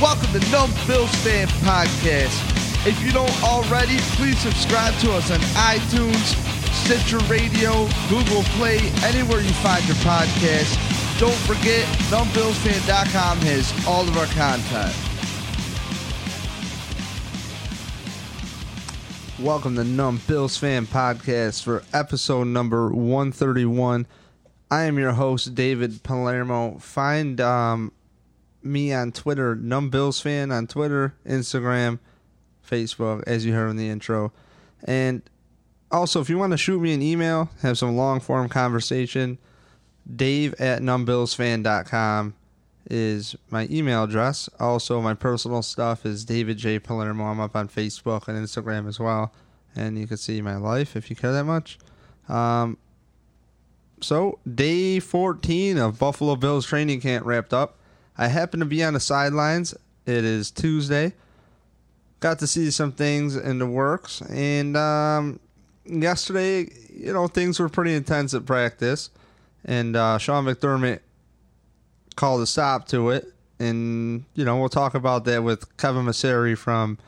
Welcome to Numb Bills Fan Podcast. If you don't already, please subscribe to us on iTunes, Stitcher Radio, Google Play, anywhere you find your podcast. Don't forget, numbbillsfan.com has all of our content. Welcome to Numb Bills Fan Podcast for episode number 131. I am your host, David Palermo. Find um, me on Twitter, Numb Bills Fan on Twitter, Instagram, Facebook, as you heard in the intro. And also, if you want to shoot me an email, have some long form conversation, dave at numbbillsfan.com is my email address. Also, my personal stuff is David J. Palermo. I'm up on Facebook and Instagram as well. And you can see my life if you care that much. Um, so, day 14 of Buffalo Bills training camp wrapped up. I happen to be on the sidelines. It is Tuesday. Got to see some things in the works. And um, yesterday, you know, things were pretty intense at practice. And uh, Sean McDermott called a stop to it. And, you know, we'll talk about that with Kevin Massare from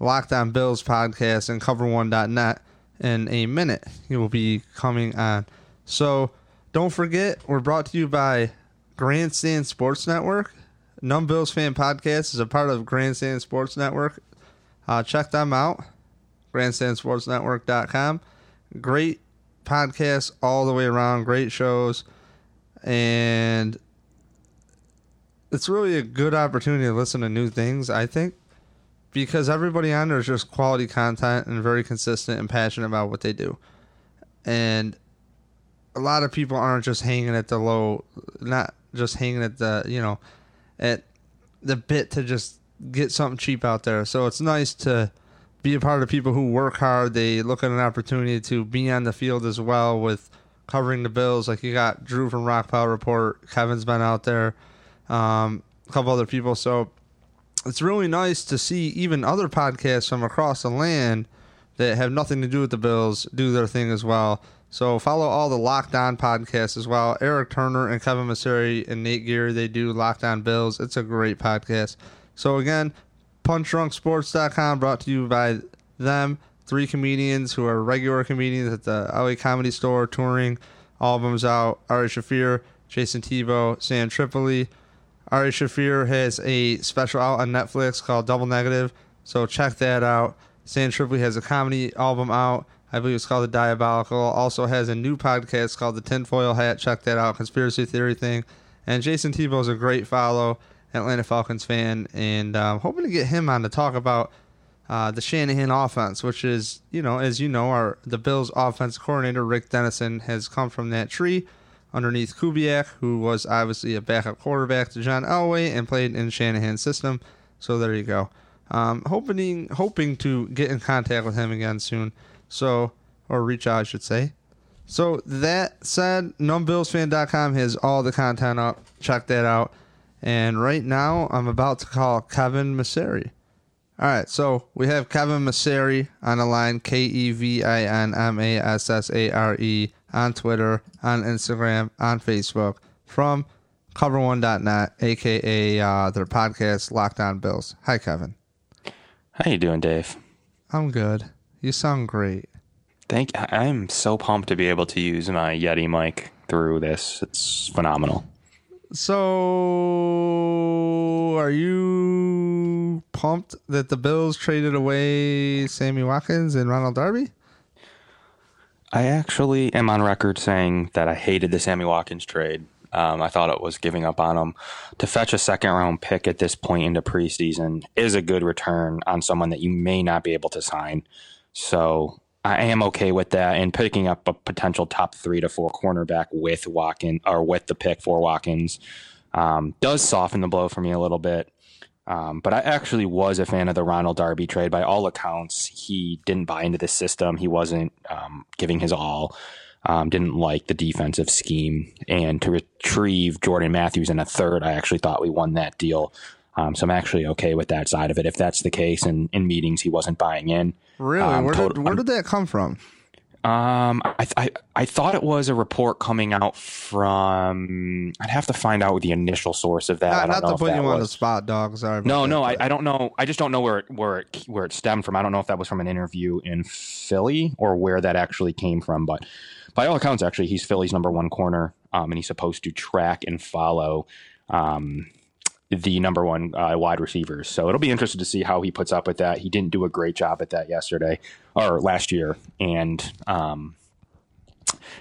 Lockdown Bills podcast and cover1.net in a minute. He will be coming on. So don't forget, we're brought to you by Grandstand Sports Network. Numb Bills Fan Podcast is a part of Grandstand Sports Network. Uh, check them out. GrandstandSportsNetwork.com. Great podcasts all the way around. Great shows. And it's really a good opportunity to listen to new things, I think, because everybody on there is just quality content and very consistent and passionate about what they do. And a lot of people aren't just hanging at the low, not just hanging at the, you know, at the bit to just get something cheap out there. So it's nice to be a part of people who work hard. They look at an opportunity to be on the field as well with covering the Bills. Like you got Drew from Rock Pile Report. Kevin's been out there. Um, a couple other people. So it's really nice to see even other podcasts from across the land that have nothing to do with the Bills do their thing as well. So follow all the Lockdown podcasts as well. Eric Turner and Kevin Massare and Nate Geary, they do Lockdown Bills. It's a great podcast. So again, punchdrunksports.com brought to you by them. Three comedians who are regular comedians at the LA Comedy Store touring. All of them's out. Ari Shaffir, Jason Tebow, Sam Tripoli. Ari Shaffir has a special out on Netflix called Double Negative. So check that out. Sam Tripoli has a comedy album out. I believe it's called The Diabolical. Also has a new podcast called The Tinfoil Hat. Check that out. Conspiracy theory thing. And Jason Tebow is a great follow. Atlanta Falcons fan. And um, hoping to get him on to talk about uh, the Shanahan offense, which is, you know, as you know, our the Bills offense coordinator, Rick Dennison, has come from that tree underneath Kubiak, who was obviously a backup quarterback to John Elway and played in Shanahan's system. So there you go. Um, hoping hoping to get in contact with him again soon. So, or reach out, I should say. So that said, numbbillsfan.com has all the content up. Check that out. And right now, I'm about to call Kevin Massare. All right, so we have Kevin Massare on the line, K E V I N M A S S A R E, on Twitter, on Instagram, on Facebook, from cover1.net, aka uh, their podcast, Locked On Bills. Hi, Kevin. How you doing, Dave? I'm good. You sound great. Thank. I'm so pumped to be able to use my Yeti mic through this. It's phenomenal. So, are you pumped that the Bills traded away Sammy Watkins and Ronald Darby? I actually am on record saying that I hated the Sammy Watkins trade. Um, I thought it was giving up on him. To fetch a second round pick at this point into preseason is a good return on someone that you may not be able to sign. So I am okay with that. And picking up a potential top three to four cornerback with Watkins or with the pick for Watkins um, does soften the blow for me a little bit. Um, but I actually was a fan of the Ronald Darby trade. By all accounts, he didn't buy into the system. He wasn't um, giving his all. Um, didn't like the defensive scheme. And to retrieve Jordan Matthews in a third, I actually thought we won that deal. Um, so I'm actually okay with that side of it. If that's the case, and in meetings he wasn't buying in. Really, um, where, tot- did, where did that come from? Um, I, I I thought it was a report coming out from. I'd have to find out the initial source of that. Not, I don't know to put you on the spot, dog. Sorry. No, that, no, I, I don't know. I just don't know where it, where it, where it stemmed from. I don't know if that was from an interview in Philly or where that actually came from. But by all accounts, actually, he's Philly's number one corner, um, and he's supposed to track and follow um, the number one uh, wide receivers. So it'll be interesting to see how he puts up with that. He didn't do a great job at that yesterday or last year, and um,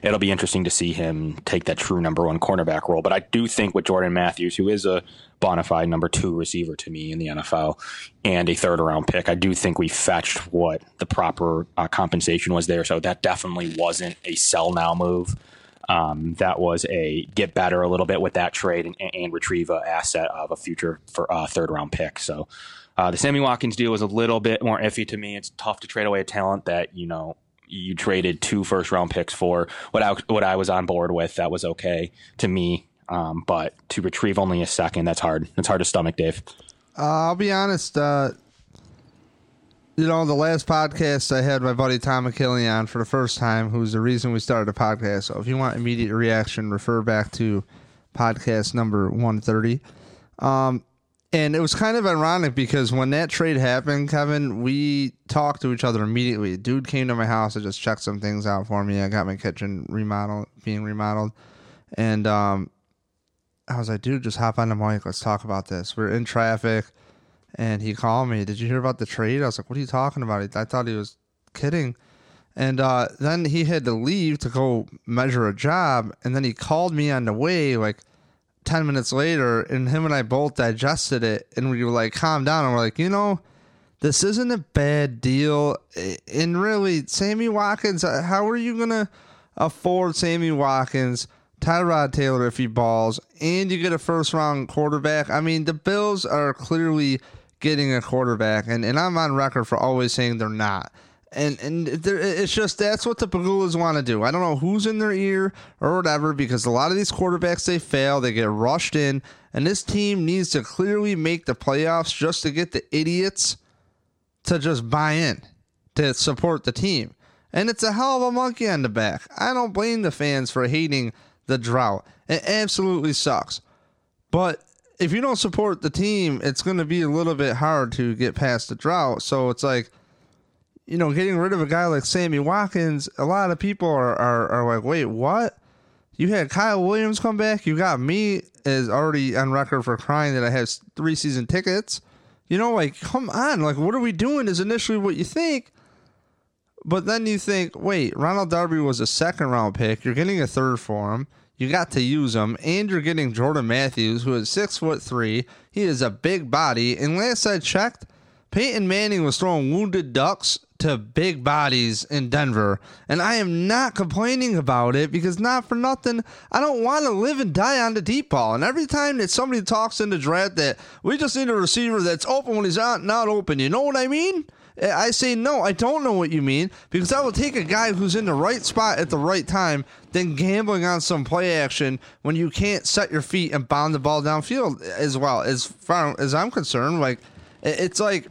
it'll be interesting to see him take that true number one cornerback role. But I do think with Jordan Matthews, who is a bona fide number two receiver to me in the NFL and a third round pick, I do think we fetched what the proper uh, compensation was there. So that definitely wasn't a sell now move. Um, that was a get better a little bit with that trade and, and retrieve a asset of a future for uh, third round pick. So uh, the Sammy Watkins deal was a little bit more iffy to me. It's tough to trade away a talent that you know you traded two first round picks for. What I what I was on board with that was okay to me. Um, but to retrieve only a second, that's hard. That's hard to stomach, Dave. Uh, I'll be honest. Uh, you know, the last podcast I had my buddy Tom McKinley on for the first time, who's the reason we started the podcast. So if you want immediate reaction, refer back to podcast number 130. Um, and it was kind of ironic because when that trade happened, Kevin, we talked to each other immediately. Dude came to my house to just check some things out for me. I got my kitchen remodeled, being remodeled. And um, I was like, dude, just hop on the mic. Let's talk about this. We're in traffic. And he called me. Did you hear about the trade? I was like, what are you talking about? I thought he was kidding. And uh, then he had to leave to go measure a job. And then he called me on the way, like 10 minutes later. And him and I both digested it. And we were like, calm down. And we're like, you know, this isn't a bad deal. And really, Sammy Watkins, uh, how are you going to afford Sammy Watkins? Tyrod Taylor if he balls, and you get a first round quarterback. I mean, the Bills are clearly getting a quarterback, and, and I'm on record for always saying they're not. And and it's just that's what the Pegulas want to do. I don't know who's in their ear or whatever because a lot of these quarterbacks they fail, they get rushed in, and this team needs to clearly make the playoffs just to get the idiots to just buy in to support the team. And it's a hell of a monkey on the back. I don't blame the fans for hating the drought. It absolutely sucks. But if you don't support the team, it's going to be a little bit hard to get past the drought. So it's like, you know, getting rid of a guy like Sammy Watkins, a lot of people are, are, are like, wait, what? You had Kyle Williams come back. You got me is already on record for crying that I have three season tickets. You know, like, come on. Like, what are we doing is initially what you think. But then you think, wait, Ronald Darby was a second round pick. You're getting a third for him. You got to use him, and you're getting Jordan Matthews, who is six foot three. He is a big body. And last I checked, Peyton Manning was throwing wounded ducks to big bodies in Denver. And I am not complaining about it because not for nothing, I don't want to live and die on the deep ball. And every time that somebody talks in the draft that we just need a receiver that's open when he's not not open, you know what I mean? I say no, I don't know what you mean because I will take a guy who's in the right spot at the right time than gambling on some play action when you can't set your feet and bound the ball downfield as well. As far as I'm concerned, like it's like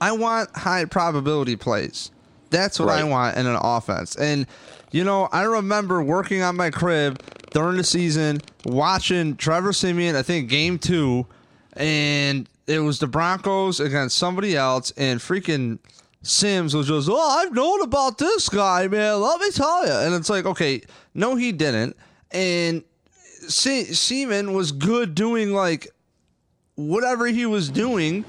I want high probability plays. That's what I want in an offense. And you know, I remember working on my crib during the season, watching Trevor Siemian. I think game two, and it was the Broncos against somebody else, and freaking Sims was just, oh, I've known about this guy, man. Let me tell you. And it's like, okay, no, he didn't. And Se- Siemian was good doing like whatever he was doing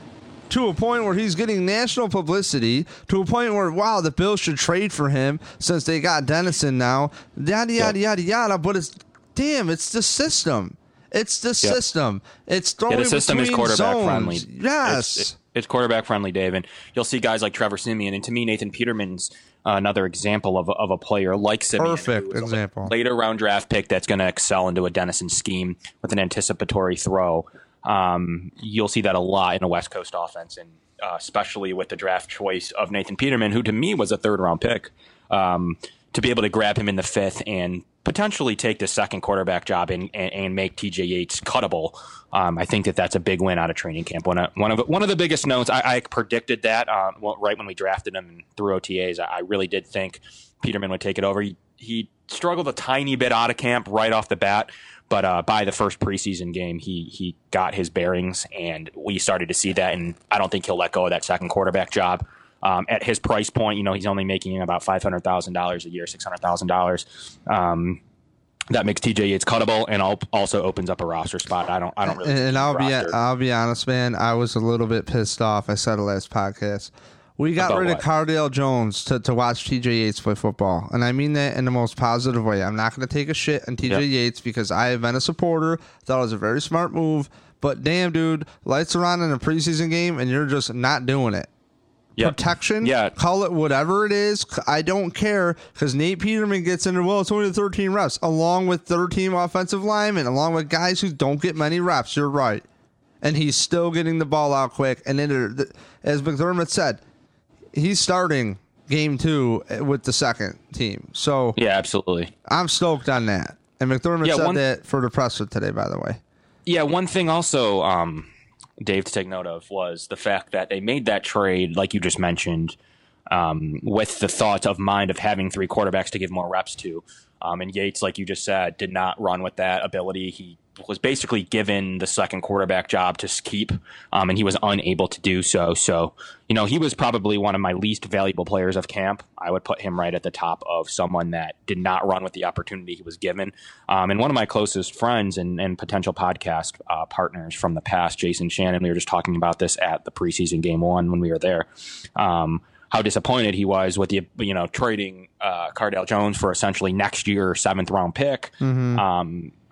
to a point where he's getting national publicity, to a point where, wow, the Bills should trade for him since they got Dennison now, yada, yada, yada, yada. But it's, damn, it's the system. It's the system. It's throwing Yeah, the system is quarterback zones. friendly. Yes. It's, it- it's quarterback friendly, Dave. And you'll see guys like Trevor Siemian. And to me, Nathan Peterman's uh, another example of, a- of a player like Siemian. Perfect who is a example. Later round draft pick that's going to excel into a Dennison scheme with an anticipatory throw. Um, you'll see that a lot in a West Coast offense, and uh, especially with the draft choice of Nathan Peterman, who to me was a third round pick. Um, to be able to grab him in the fifth and potentially take the second quarterback job and, and, and make TJ Yates cuttable. Um, I think that that's a big win out of training camp. One of one of one of the biggest notes. I, I predicted that uh, right when we drafted him through OTAs. I, I really did think Peterman would take it over. He, he struggled a tiny bit out of camp right off the bat. But uh, by the first preseason game, he he got his bearings, and we started to see that. And I don't think he'll let go of that second quarterback job. Um, at his price point, you know, he's only making about five hundred thousand dollars a year, six hundred thousand um, dollars. That makes TJ Yates cuttable, and also opens up a roster spot. I don't, I don't really. And I'll be, I'll be honest, man. I was a little bit pissed off. I said it last podcast. We got About rid what? of Cardale Jones to, to watch TJ Yates play football. And I mean that in the most positive way. I'm not going to take a shit on TJ yep. Yates because I have been a supporter. Thought it was a very smart move. But damn, dude, lights are on in a preseason game and you're just not doing it. Yep. Protection, yeah. call it whatever it is. I don't care because Nate Peterman gets into, well, it's only 13 reps, along with 13 offensive linemen, along with guys who don't get many reps. You're right. And he's still getting the ball out quick. And then, as McDermott said, he's starting game two with the second team. So yeah, absolutely. I'm stoked on that. And McDermott yeah, said one, that for the presser today, by the way. Yeah, one thing also, um, Dave, to take note of was the fact that they made that trade, like you just mentioned, um, with the thought of mind of having three quarterbacks to give more reps to. Um, and Yates, like you just said, did not run with that ability. He was basically given the second quarterback job to keep, um, and he was unable to do so. So, you know, he was probably one of my least valuable players of camp. I would put him right at the top of someone that did not run with the opportunity he was given. Um, and one of my closest friends and, and potential podcast uh, partners from the past, Jason Shannon, we were just talking about this at the preseason game one when we were there. Um, how disappointed he was with the you know trading uh, Cardale Jones for essentially next year seventh round pick. Mm-hmm.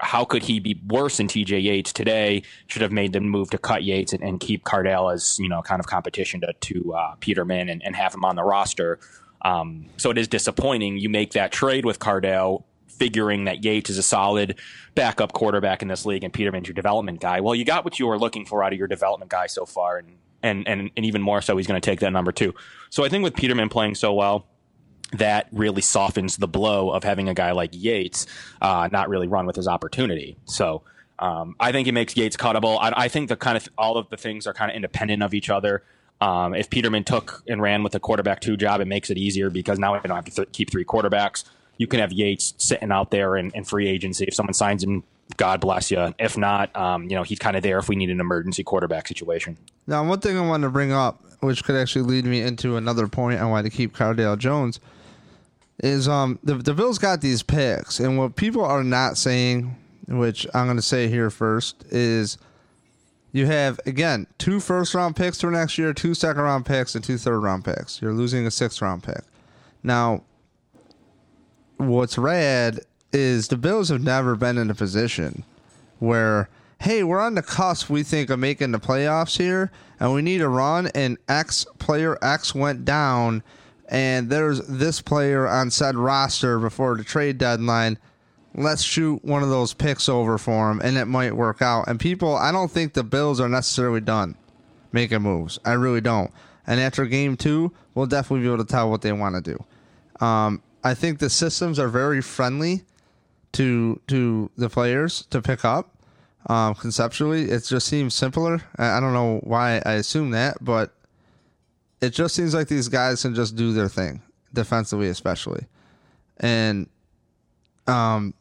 How could he be worse than TJ Yates today? Should have made the move to cut Yates and, and keep Cardale as you know kind of competition to, to uh, Peterman and, and, have him on the roster. Um, so it is disappointing. You make that trade with Cardale, figuring that Yates is a solid backup quarterback in this league and Peterman's your development guy. Well, you got what you were looking for out of your development guy so far, and and and, and even more so, he's going to take that number two. So I think with Peterman playing so well, that really softens the blow of having a guy like Yates uh, not really run with his opportunity. So um, I think it makes Yates cuttable. I, I, think the kind of all of the things are kind of independent of each other. Um, if Peterman took and ran with the quarterback two job, it makes it easier because now we don't have to th- keep three quarterbacks. You can have Yates sitting out there in, in free agency. If someone signs him, God bless you. If not, um, you know he's kind of there if we need an emergency quarterback situation. Now, one thing I wanted to bring up, which could actually lead me into another point I wanted to keep Cardale Jones is um the the Bills got these picks, and what people are not saying, which I'm going to say here first, is you have again two first round picks for next year, two second round picks, and two third round picks. You're losing a sixth round pick. Now, what's rad is the Bills have never been in a position where hey, we're on the cusp, we think, of making the playoffs here, and we need a run, and X player X went down, and there's this player on said roster before the trade deadline. Let's shoot one of those picks over for him, and it might work out. And people, I don't think the Bills are necessarily done making moves. I really don't. And after game two, we'll definitely be able to tell what they want to do. Um, I think the systems are very friendly to to the players to pick up. Um, conceptually, it just seems simpler. I don't know why I assume that, but it just seems like these guys can just do their thing defensively, especially. And um,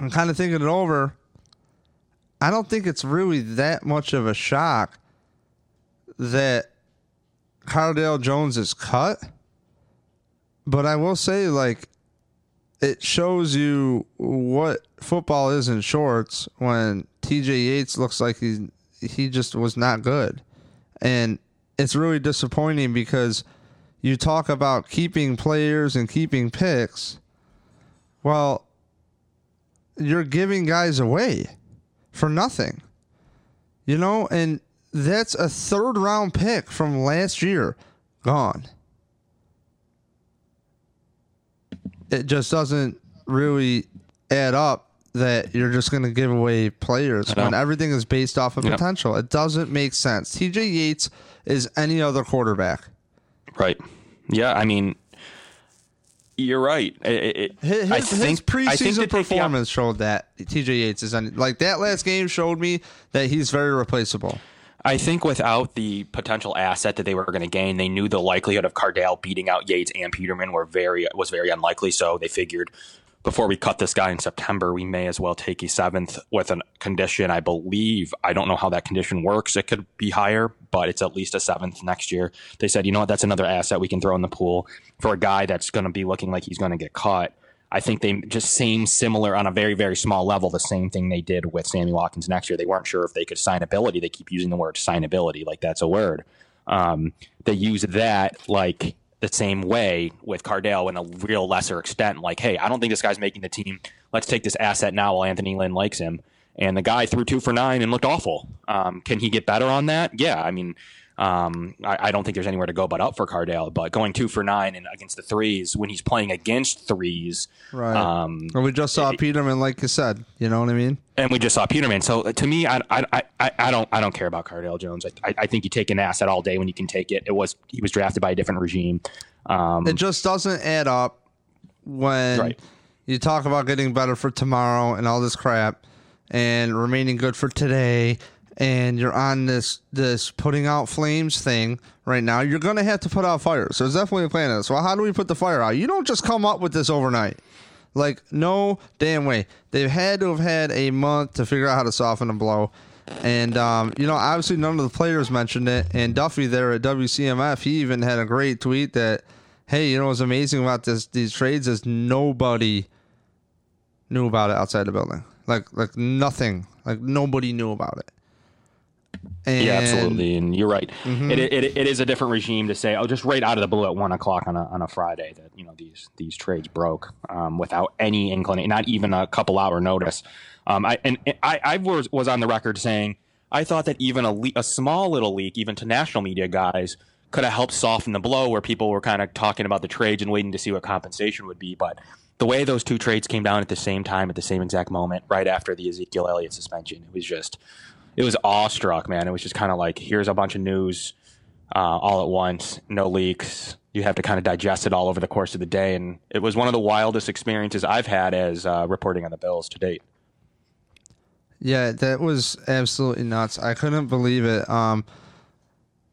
I'm kind of thinking it over. I don't think it's really that much of a shock that Cardale Jones is cut. But I will say, like, it shows you what football is in shorts when TJ Yates looks like he he just was not good. And it's really disappointing because you talk about keeping players and keeping picks. Well, you're giving guys away for nothing. You know, and that's a third round pick from last year gone. It just doesn't really add up that you're just going to give away players when everything is based off of potential. It doesn't make sense. TJ Yates is any other quarterback. Right. Yeah. I mean, You're right. It, it, His, I his think preseason I think they- performance showed that TJ Yates is on, like that last game showed me that he's very replaceable. I think without the potential asset that they were going to gain, they knew the likelihood of Cardale beating out Yates and Peterman were very was very unlikely. So they figured before we cut this guy in September, we may as well take a seventh with a condition. I believe I don't know how that condition works. It could be higher, but it's at least a seventh next year. They said, you know what, that's another asset we can throw in the pool for a guy that's going to be looking like he's going to get caught. I think they just seem similar on a very, very small level. The same thing they did with Sammy Watkins next year. They weren't sure if they could signability. They keep using the word signability, like that's a word. Um, they use that like the same way with Cardale in a real lesser extent. Like, hey, I don't think this guy's making the team. Let's take this asset now while Anthony Lynn likes him. And the guy threw two for nine and looked awful. Um, can he get better on that? Yeah, I mean, um, I, I, don't think there's anywhere to go but up for Cardale. But going two for nine and against the threes when he's playing against threes, Right. Um, and we just saw it- Peterman, like you said. You know what I mean? and we just saw Peterman. So uh, to me, I, I, I, I don't I don't care about Cardale Jones. I, I, I think you take an asset all day when you can take it. It was he was drafted by a different regime. Um, It just doesn't add up when Right. you talk about getting better for tomorrow and all this crap and remaining good for today and you're on this this putting out flames thing right now you're gonna have to put out fires. So there's definitely a plan well how do we put the fire out? You don't just come up with this overnight. Like no damn way. They've had to have had a month to figure out how to soften the blow. And um, you know obviously none of the players mentioned it. And duffy there at wcmf he even had a great tweet that hey you know what's amazing about this these trades is nobody knew about it outside the building. Like like nothing. Like nobody knew about it and yeah, absolutely, and you're right. It, it, it is a different regime to say, oh, just right out of the blue at one o'clock on a, on a Friday that you know these these trades broke um, without any inclination, not even a couple hour notice. Um, I and and I, I was was on the record saying I thought that even a le- a small little leak, even to national media guys, could have helped soften the blow where people were kind of talking about the trades and waiting to see what compensation would be, but. The way those two trades came down at the same time, at the same exact moment, right after the Ezekiel Elliott suspension, it was just it was awestruck, man. It was just kind of like, here's a bunch of news uh, all at once, no leaks. You have to kind of digest it all over the course of the day, and it was one of the wildest experiences I've had as uh, reporting on the Bills to date. Yeah, that was absolutely nuts. I couldn't believe it. Um,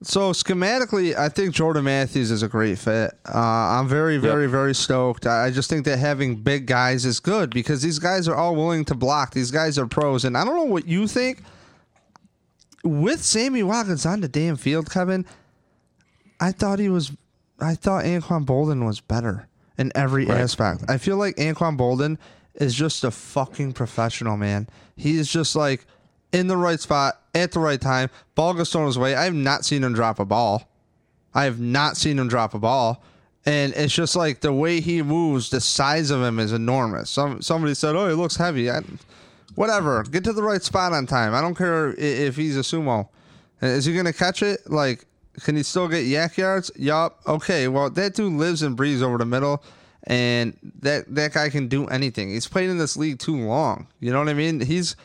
so schematically, I think Jordan Matthews is a great fit. Uh, I'm very, very, very stoked. I just think that having big guys is good because these guys are all willing to block. These guys are pros, and I don't know what you think. With Sammy Watkins on the damn field, Kevin, I thought he was. I thought Anquan Boldin was better in every Right. aspect. I feel like Anquan Boldin is just a fucking professional, man. He is just like in the right spot at the right time. Ball goes thrown his way. I have not seen him drop a ball. I have not seen him drop a ball. And it's just like the way he moves, the size of him is enormous. Some somebody said, "Oh, he looks heavy." I, whatever. Get to the right spot on time. I don't care if he's a sumo. Is he gonna catch it? Like, can he still get YAC yards? Yup. Okay. Well, that dude lives and breathes over the middle, and that that guy can do anything. He's played in this league too long. You know what I mean? He's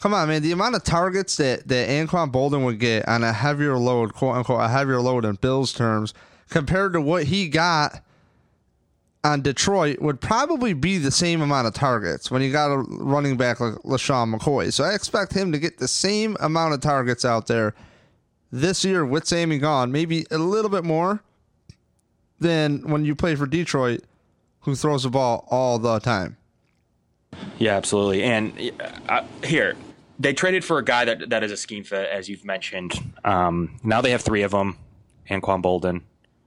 come on, man. The amount of targets that that Anquan Boldin would get on a heavier load, quote unquote, a heavier load in Bills terms, compared to what he got on Detroit would probably be the same amount of targets when you got a running back like LeSean McCoy. So I expect him to get the same amount of targets out there this year with Sammy gone, maybe a little bit more than when you play for Detroit, who throws the ball all the time. Yeah, absolutely. And uh, here, they traded for a guy that that is a scheme fit, as you've mentioned. Um, now they have three of them. Anquan Boldin,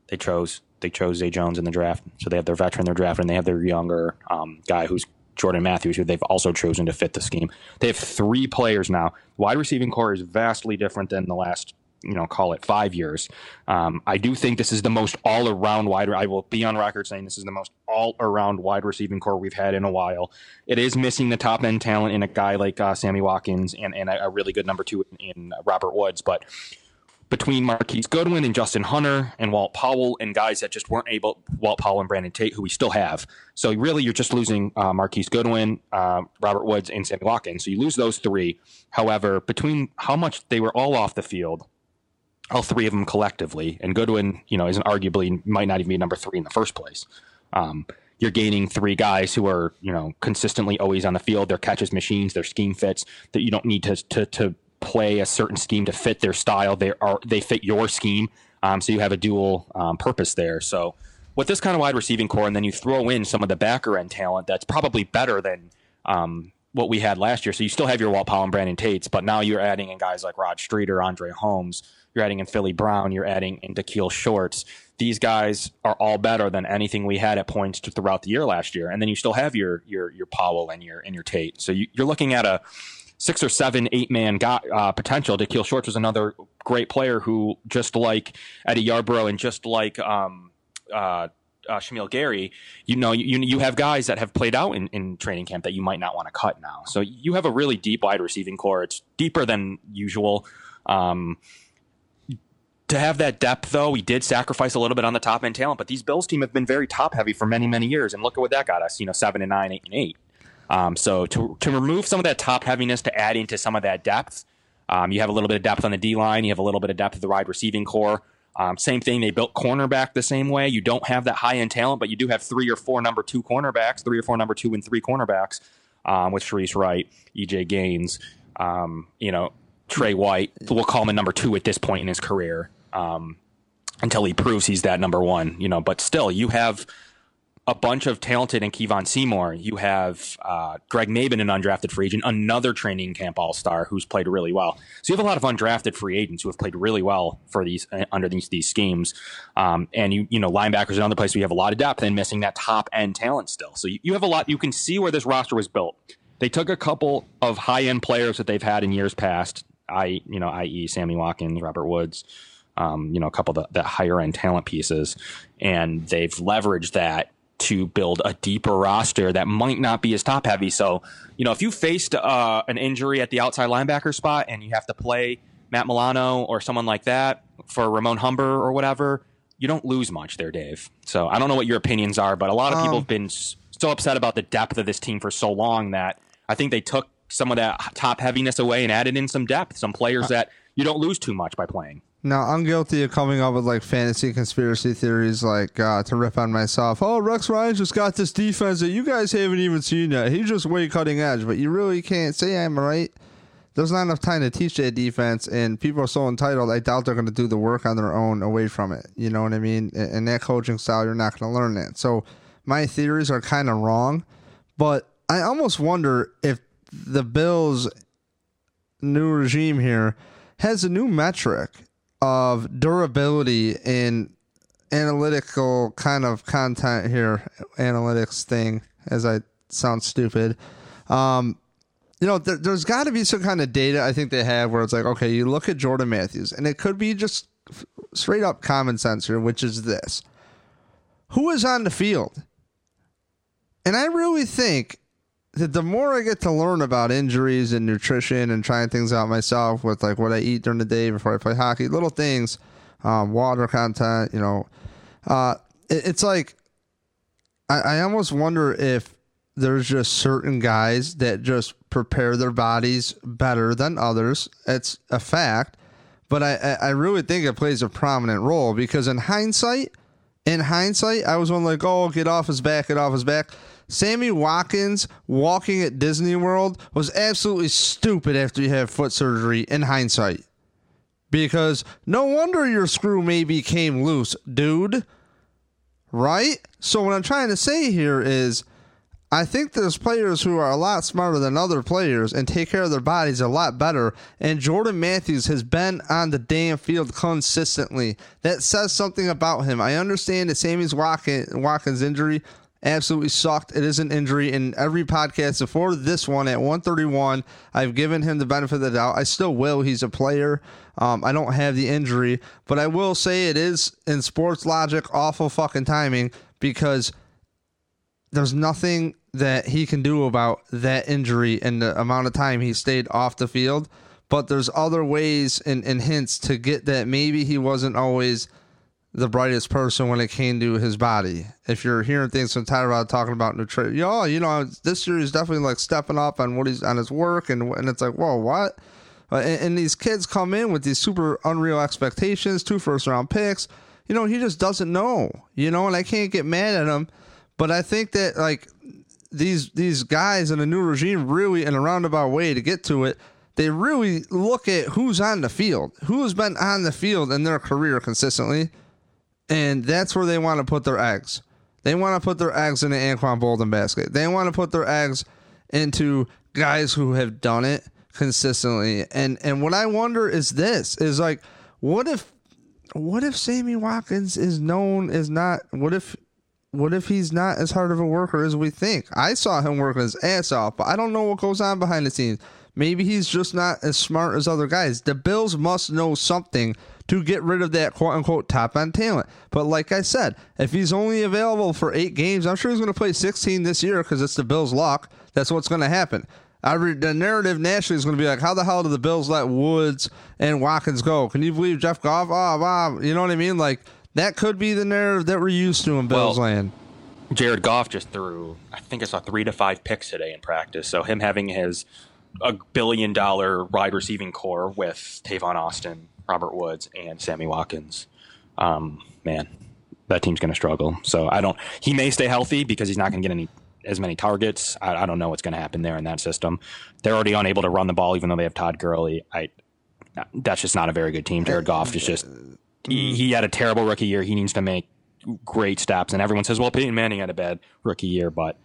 they chose they chose Zay Jones in the draft, so they have their veteran, in their draft, and they have their younger um, guy who's Jordan Matthews, who they've also chosen to fit the scheme. They have three players now. Wide receiving core is vastly different than the last you know, call it five years. Um, I do think this is the most all around wide. I will be on record saying this is the most all around wide receiving core we've had in a while. It is missing the top end talent in a guy like uh, Sammy Watkins and, and a, a really good number two in, in Robert Woods, but between Marquise Goodwin and Justin Hunter and Walt Powell and guys that just weren't able, Walt Powell and Brandon Tate, who we still have. So really, you're just losing uh, Marquise Goodwin, uh, Robert Woods, and Sammy Watkins. So you lose those three. However, between how much they were all off the field, all three of them collectively, and Goodwin, you know, isn't arguably might not even be number three in the first place. Um, you're gaining three guys who are you know consistently always on the field. Their catches machines, their scheme fits. That you don't need to to to play a certain scheme to fit their style. They are they fit your scheme. Um, so you have a dual um, purpose there. So with this kind of wide receiving core, and then you throw in some of the backer end talent that's probably better than um, what we had last year. So you still have your Walt Powell and Brandon Tates, but now you're adding in guys like Rod Streater, Andre Holmes. You're adding in Philly Brown. You're adding in Cecil Shorts. These guys are all better than anything we had at points throughout the year last year. And then you still have your your your Powell and your and your Tate. So you, are looking at a six or seven, eight man got, uh, potential. Cecil Shorts was another great player who, just like Eddie Yarbrough and just like um, uh, uh, Shamiel Gary, you know, you you have guys that have played out in, in training camp that you might not want to cut now. So you have a really deep wide receiving core. It's deeper than usual. Um, to have that depth, though, we did sacrifice a little bit on the top end talent, but these Bills team have been very top heavy for many, many years. And look at what that got us, you know, seven and nine, eight and eight. Um, so to, to remove some of that top heaviness to add into some of that depth, um, you have a little bit of depth on the D line, you have a little bit of depth of the wide receiving core. Um, same thing. They built cornerback the same way. You don't have that high end talent, but you do have three or four number two cornerbacks, three or four number two and three cornerbacks um, with Shareece Wright, EJ Gaines, um, you know, Trey White. We'll call him a number two at this point in his career um, until he proves he's that number one, you know, but still, you have a bunch of talented and Kevon Seymour. You have uh, Greg Mabin, an undrafted free agent, another training camp all star who's played really well. So you have a lot of undrafted free agents who have played really well for these uh, under these these schemes. Um, and you you know linebackers another place where you have a lot of depth and missing that top end talent still. So you, you have a lot. You can see where this roster was built. They took a couple of high end players that they've had in years past. I you know i.e. Sammy Watkins, Robert Woods. Um, you know, a couple of the, the higher end talent pieces, and they've leveraged that to build a deeper roster that might not be as top heavy. So, you know, if you faced uh, an injury at the outside linebacker spot and you have to play Matt Milano or someone like that for Ramon Humber or whatever, you don't lose much there, Dave. So I don't know what your opinions are, but a lot of people um, have been so upset about the depth of this team for so long that I think they took some of that top heaviness away and added in some depth, some players uh, that you don't lose too much by playing. Now, I'm guilty of coming up with like fantasy conspiracy theories, like uh, to rip on myself. Oh, Rex Ryan just got this defense that you guys haven't even seen yet. He's just way cutting edge, but you really can't say I'm right. There's not enough time to teach that defense, and people are so entitled. I doubt they're going to do the work on their own away from it. You know what I mean? And that coaching style, you're not going to learn that. So my theories are kind of wrong, but I almost wonder if the Bills' new regime here has a new metric of durability in analytical kind of content here, analytics thing, as I sound stupid. Um, you know, there, has got to be some kind of data I think they have where it's like, okay, you look at Jordan Matthews, and it could be just straight up common sense here, which is this who is on the field? And I really think the more I get to learn about injuries and nutrition and trying things out myself with like what I eat during the day before I play hockey, little things, um, water content, you know, uh, it, it's like I, I almost wonder if there's just certain guys that just prepare their bodies better than others. It's a fact, but I, I really think it plays a prominent role because in hindsight, in hindsight, I was one like, oh, get off his back, get off his back. Sammy Watkins walking at Disney World was absolutely stupid after you had foot surgery in hindsight. Because no wonder your screw maybe came loose, dude. Right? So, what I'm trying to say here is I think there's players who are a lot smarter than other players and take care of their bodies a lot better. And Jordan Matthews has been on the damn field consistently. That says something about him. I understand that Sammy's Watkins injury absolutely sucked. It is an injury. In every podcast before this one at 131, I've given him the benefit of the doubt. I still will. He's a player. Um, I don't have the injury, but I will say it is in sports logic awful fucking timing because there's nothing that he can do about that injury and the amount of time he stayed off the field. But there's other ways and, and hints to get that maybe he wasn't always – the brightest person when it came to his body. If you're hearing things from Tyrod talking about nutrition, yo, you know, this year he's definitely like stepping up on what he's on his work, and and it's like, whoa, what? Uh, and, and, these kids come in with these super unreal expectations, two first round picks. You know, he just doesn't know. You know, and I can't get mad at him. But I think that like these these guys in a new regime really in a roundabout way to get to it, they really look at who's on the field, who's been on the field in their career consistently, and that's where they want to put their eggs. They want to put their eggs in the Anquan Boldin basket. They want to put their eggs into guys who have done it consistently. And and what I wonder is this is like what if what if Sammy Watkins is known as not what if what if he's not as hard of a worker as we think? I saw him working his ass off, but I don't know what goes on behind the scenes. Maybe he's just not as smart as other guys. The Bills must know something to get rid of that quote unquote top end talent. But like I said, if he's only available for eight games, I'm sure he's going to play 16 this year because it's the Bills' luck. That's what's going to happen. I read the narrative nationally is going to be like, how the hell did the Bills let Woods and Watkins go? Can you believe Jeff Goff? Oh, wow. You know what I mean? Like, that could be the narrative that we're used to in Bills well, land. Jared Goff just threw, I think I saw three to five picks today in practice. So him having his a billion dollar wide receiving core with Tavon Austin, Robert Woods, and Sammy Watkins, um, man, that team's going to struggle. So I don't. He may stay healthy because he's not going to get any as many targets. I, I don't know what's going to happen there in that system. They're already unable to run the ball, even though they have Todd Gurley. I that's just not a very good team. Jared Goff is just he, he had a terrible rookie year. He needs to make great steps, and everyone says, "Well, Peyton Manning had a bad rookie year," but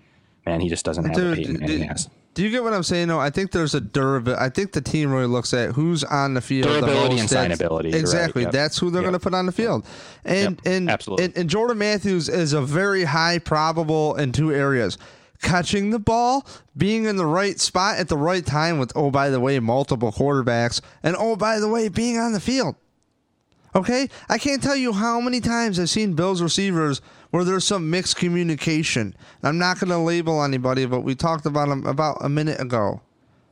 man, he just doesn't have Dude, Peyton Manning has. Do you get what I'm saying? No, I think there's a durability. I think the team really looks at who's on the field. Durability the most. and signability. Exactly. Right. Yep. That's who they're yep. going to put on the field. And yep. and absolutely. And, and Jordan Matthews is a very high probable in two areas catching the ball, being in the right spot at the right time with, oh, by the way, multiple quarterbacks, and oh, by the way, being on the field. Okay? I can't tell you how many times I've seen Bills receivers where there's some mixed communication. I'm not going to label anybody, but we talked about them about a minute ago.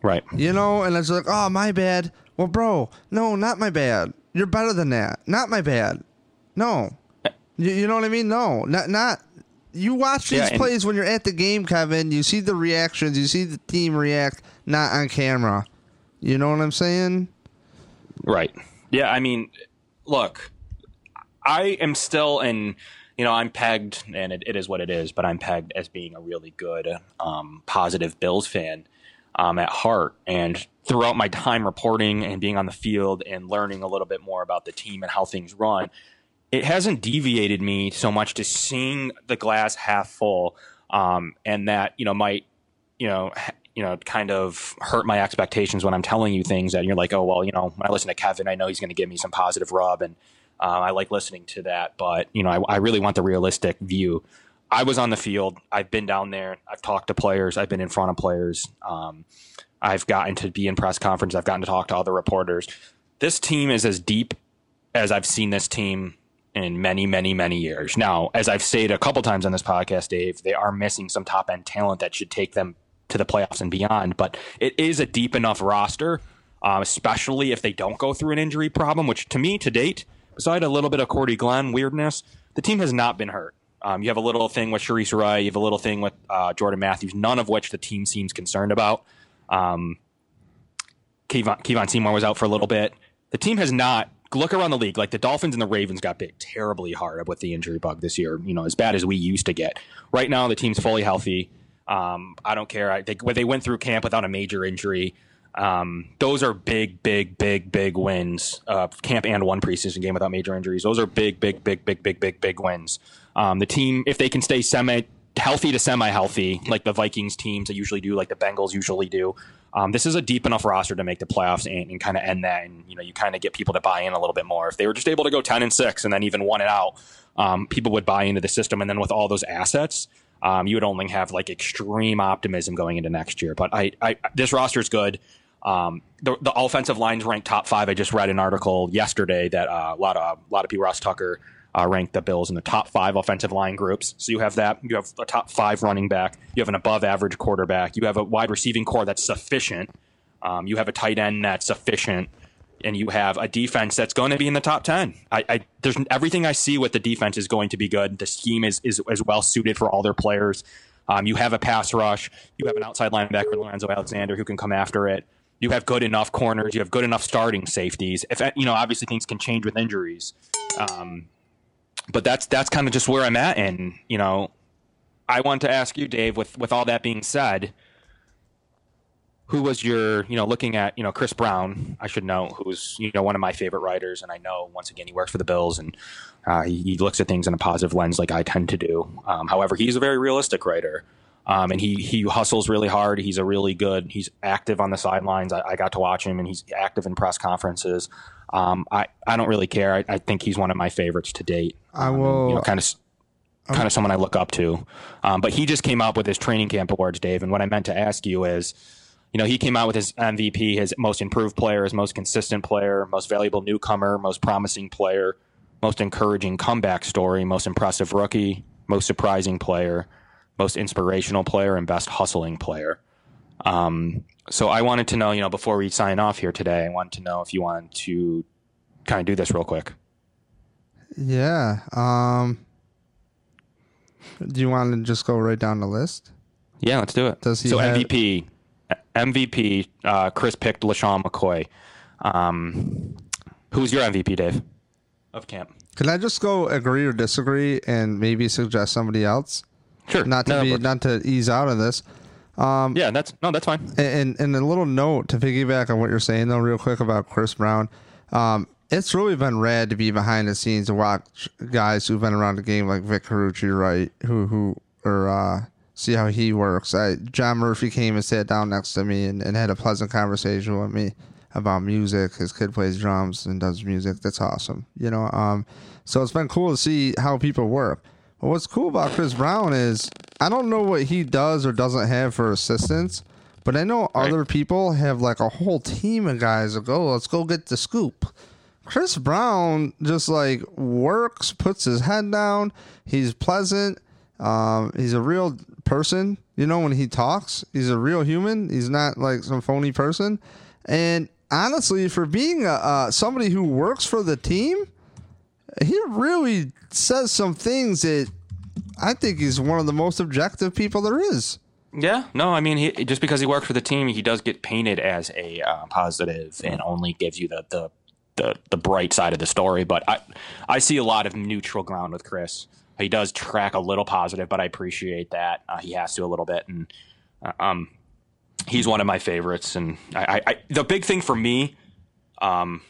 Right. You know, and it's like, oh, my bad. Well, bro, no, not my bad. You're better than that. Not my bad. No. Eh. You, you know what I mean? No, not not you watch these yeah, plays when you're at the game, Kevin. You see the reactions. You see the team react, not on camera. You know what I'm saying? Right. Yeah. I mean, look, I am still in. You know, I'm pegged, and it, it is what it is. But I'm pegged as being a really good, um, positive Bills fan um, at heart. And throughout my time reporting and being on the field and learning a little bit more about the team and how things run, it hasn't deviated me so much to seeing the glass half full, um, and that you know might you know you know kind of hurt my expectations when I'm telling you things that you're like, oh well, you know, when I listen to Kevin, I know he's going to give me some positive rub, and uh, I like listening to that, but you know, I, I really want the realistic view. I was on the field. I've been down there. I've talked to players. I've been in front of players. Um, I've gotten to be in press conference. I've gotten to talk to other reporters. This team is as deep as I've seen this team in many, many, many years. Now, as I've said a couple times on this podcast, Dave, they are missing some top end talent that should take them to the playoffs and beyond. But it is a deep enough roster, um, especially if they don't go through an injury problem, which to me, to date, beside a little bit of Cordy Glenn weirdness, the team has not been hurt. Um, you have a little thing with Shareece Wright, you have a little thing with uh, Jordan Matthews, none of which the team seems concerned about. Um, Kevon, Kevon Seymour was out for a little bit. The team has not look around the league. Like the Dolphins and the Ravens got bit terribly hard with the injury bug this year. You know, as bad as we used to get. Right now, the team's fully healthy. Um, I don't care. I, they, they went through camp without a major injury. Um, those are big, big, big, big wins. Uh, camp and one preseason game without major injuries. Those are big, big, big, big, big, big, big wins. Um, the team, if they can stay semi healthy to semi healthy, like the Vikings teams that usually do, like the Bengals usually do, um, this is a deep enough roster to make the playoffs and, and kind of end that. And you know, you kind of get people to buy in a little bit more. If they were just able to go ten and six and then even one it out, um, people would buy into the system. And then with all those assets, um, you would only have like extreme optimism going into next year. But I, I this roster is good. Um, the, the offensive lines ranked top five. I just read an article yesterday that uh, a lot of a lot of people, Ross Tucker uh, ranked the Bills in the top five offensive line groups. So you have that. You have a top five running back. You have an above average quarterback. You have a wide receiving core that's sufficient. Um, you have a tight end that's sufficient. And you have a defense that's going to be in the top 10. I, I, there's everything I see with the defense is going to be good. The scheme is, is, is well suited for all their players. Um, you have a pass rush. You have an outside linebacker, Lorenzo Alexander, who can come after it. You have good enough corners. You have good enough starting safeties. If you know, obviously things can change with injuries. Um, but that's that's kind of just where I'm at, and you know, I want to ask you, Dave. With with all that being said, who was your you know looking at you know Chris Brown? I should know who's you know one of my favorite writers, and I know once again he works for the Bills and uh, he, looks at things in a positive lens like I tend to do. Um, however, he's a very realistic writer. Um, and he he hustles really hard. He's a really good. He's active on the sidelines. I, I got to watch him, and he's active in press conferences. Um, I I don't really care. I, I, think he's one of my favorites to date. I will um, you know, kind of kind of someone I look up to. Um, but he just came out with his training camp awards, Dave. And what I meant to ask you is, you know, he came out with his MVP, his most improved player, his most consistent player, most valuable newcomer, most promising player, most encouraging comeback story, most impressive rookie, most surprising player most inspirational player and best hustling player. Um, so I wanted to know, you know, before we sign off here today, I wanted to know if you want to kind of do this real quick. Yeah. Um, do you want to just go right down the list? Yeah, let's do it. Does he so have- MVP, MVP, uh, Chris picked LeSean McCoy. Um, who's your MVP, Dave, of camp? Can I just go agree or disagree and maybe suggest somebody else? Sure. Not to No, be not to ease out of this. yeah, that's no, that's fine. And and a little note to piggyback on what you're saying though, real quick about Chris Brown. Um, it's really been rad to be behind the scenes and watch guys who've been around the game like Vic Carucci, right? Who who or uh, see how he works. I, John Murphy came and sat down next to me and, and had a pleasant conversation with me about music. His kid plays drums and does music. That's awesome. You know, um, so it's been cool to see how people work. But what's cool about Chris Brown is I don't know what he does or doesn't have for assistance, but I know Right. other people have like a whole team of guys that go, let's go get the scoop. Chris Brown just like works, puts his head down. He's pleasant. Um, he's a real person. You know, when he talks, he's a real human. He's not like some phony person. And honestly, for being a, uh, somebody who works for the team, he really says some things that I think he's one of the most objective people there is. Yeah, no, I mean, he, just because he works for the team, he does get painted as a uh, positive and only gives you the, the the the bright side of the story. But I I see a lot of neutral ground with Chris. He does track a little positive, but I appreciate that uh, he has to a little bit, and uh, um, he's one of my favorites. And I, I, I the big thing for me, um,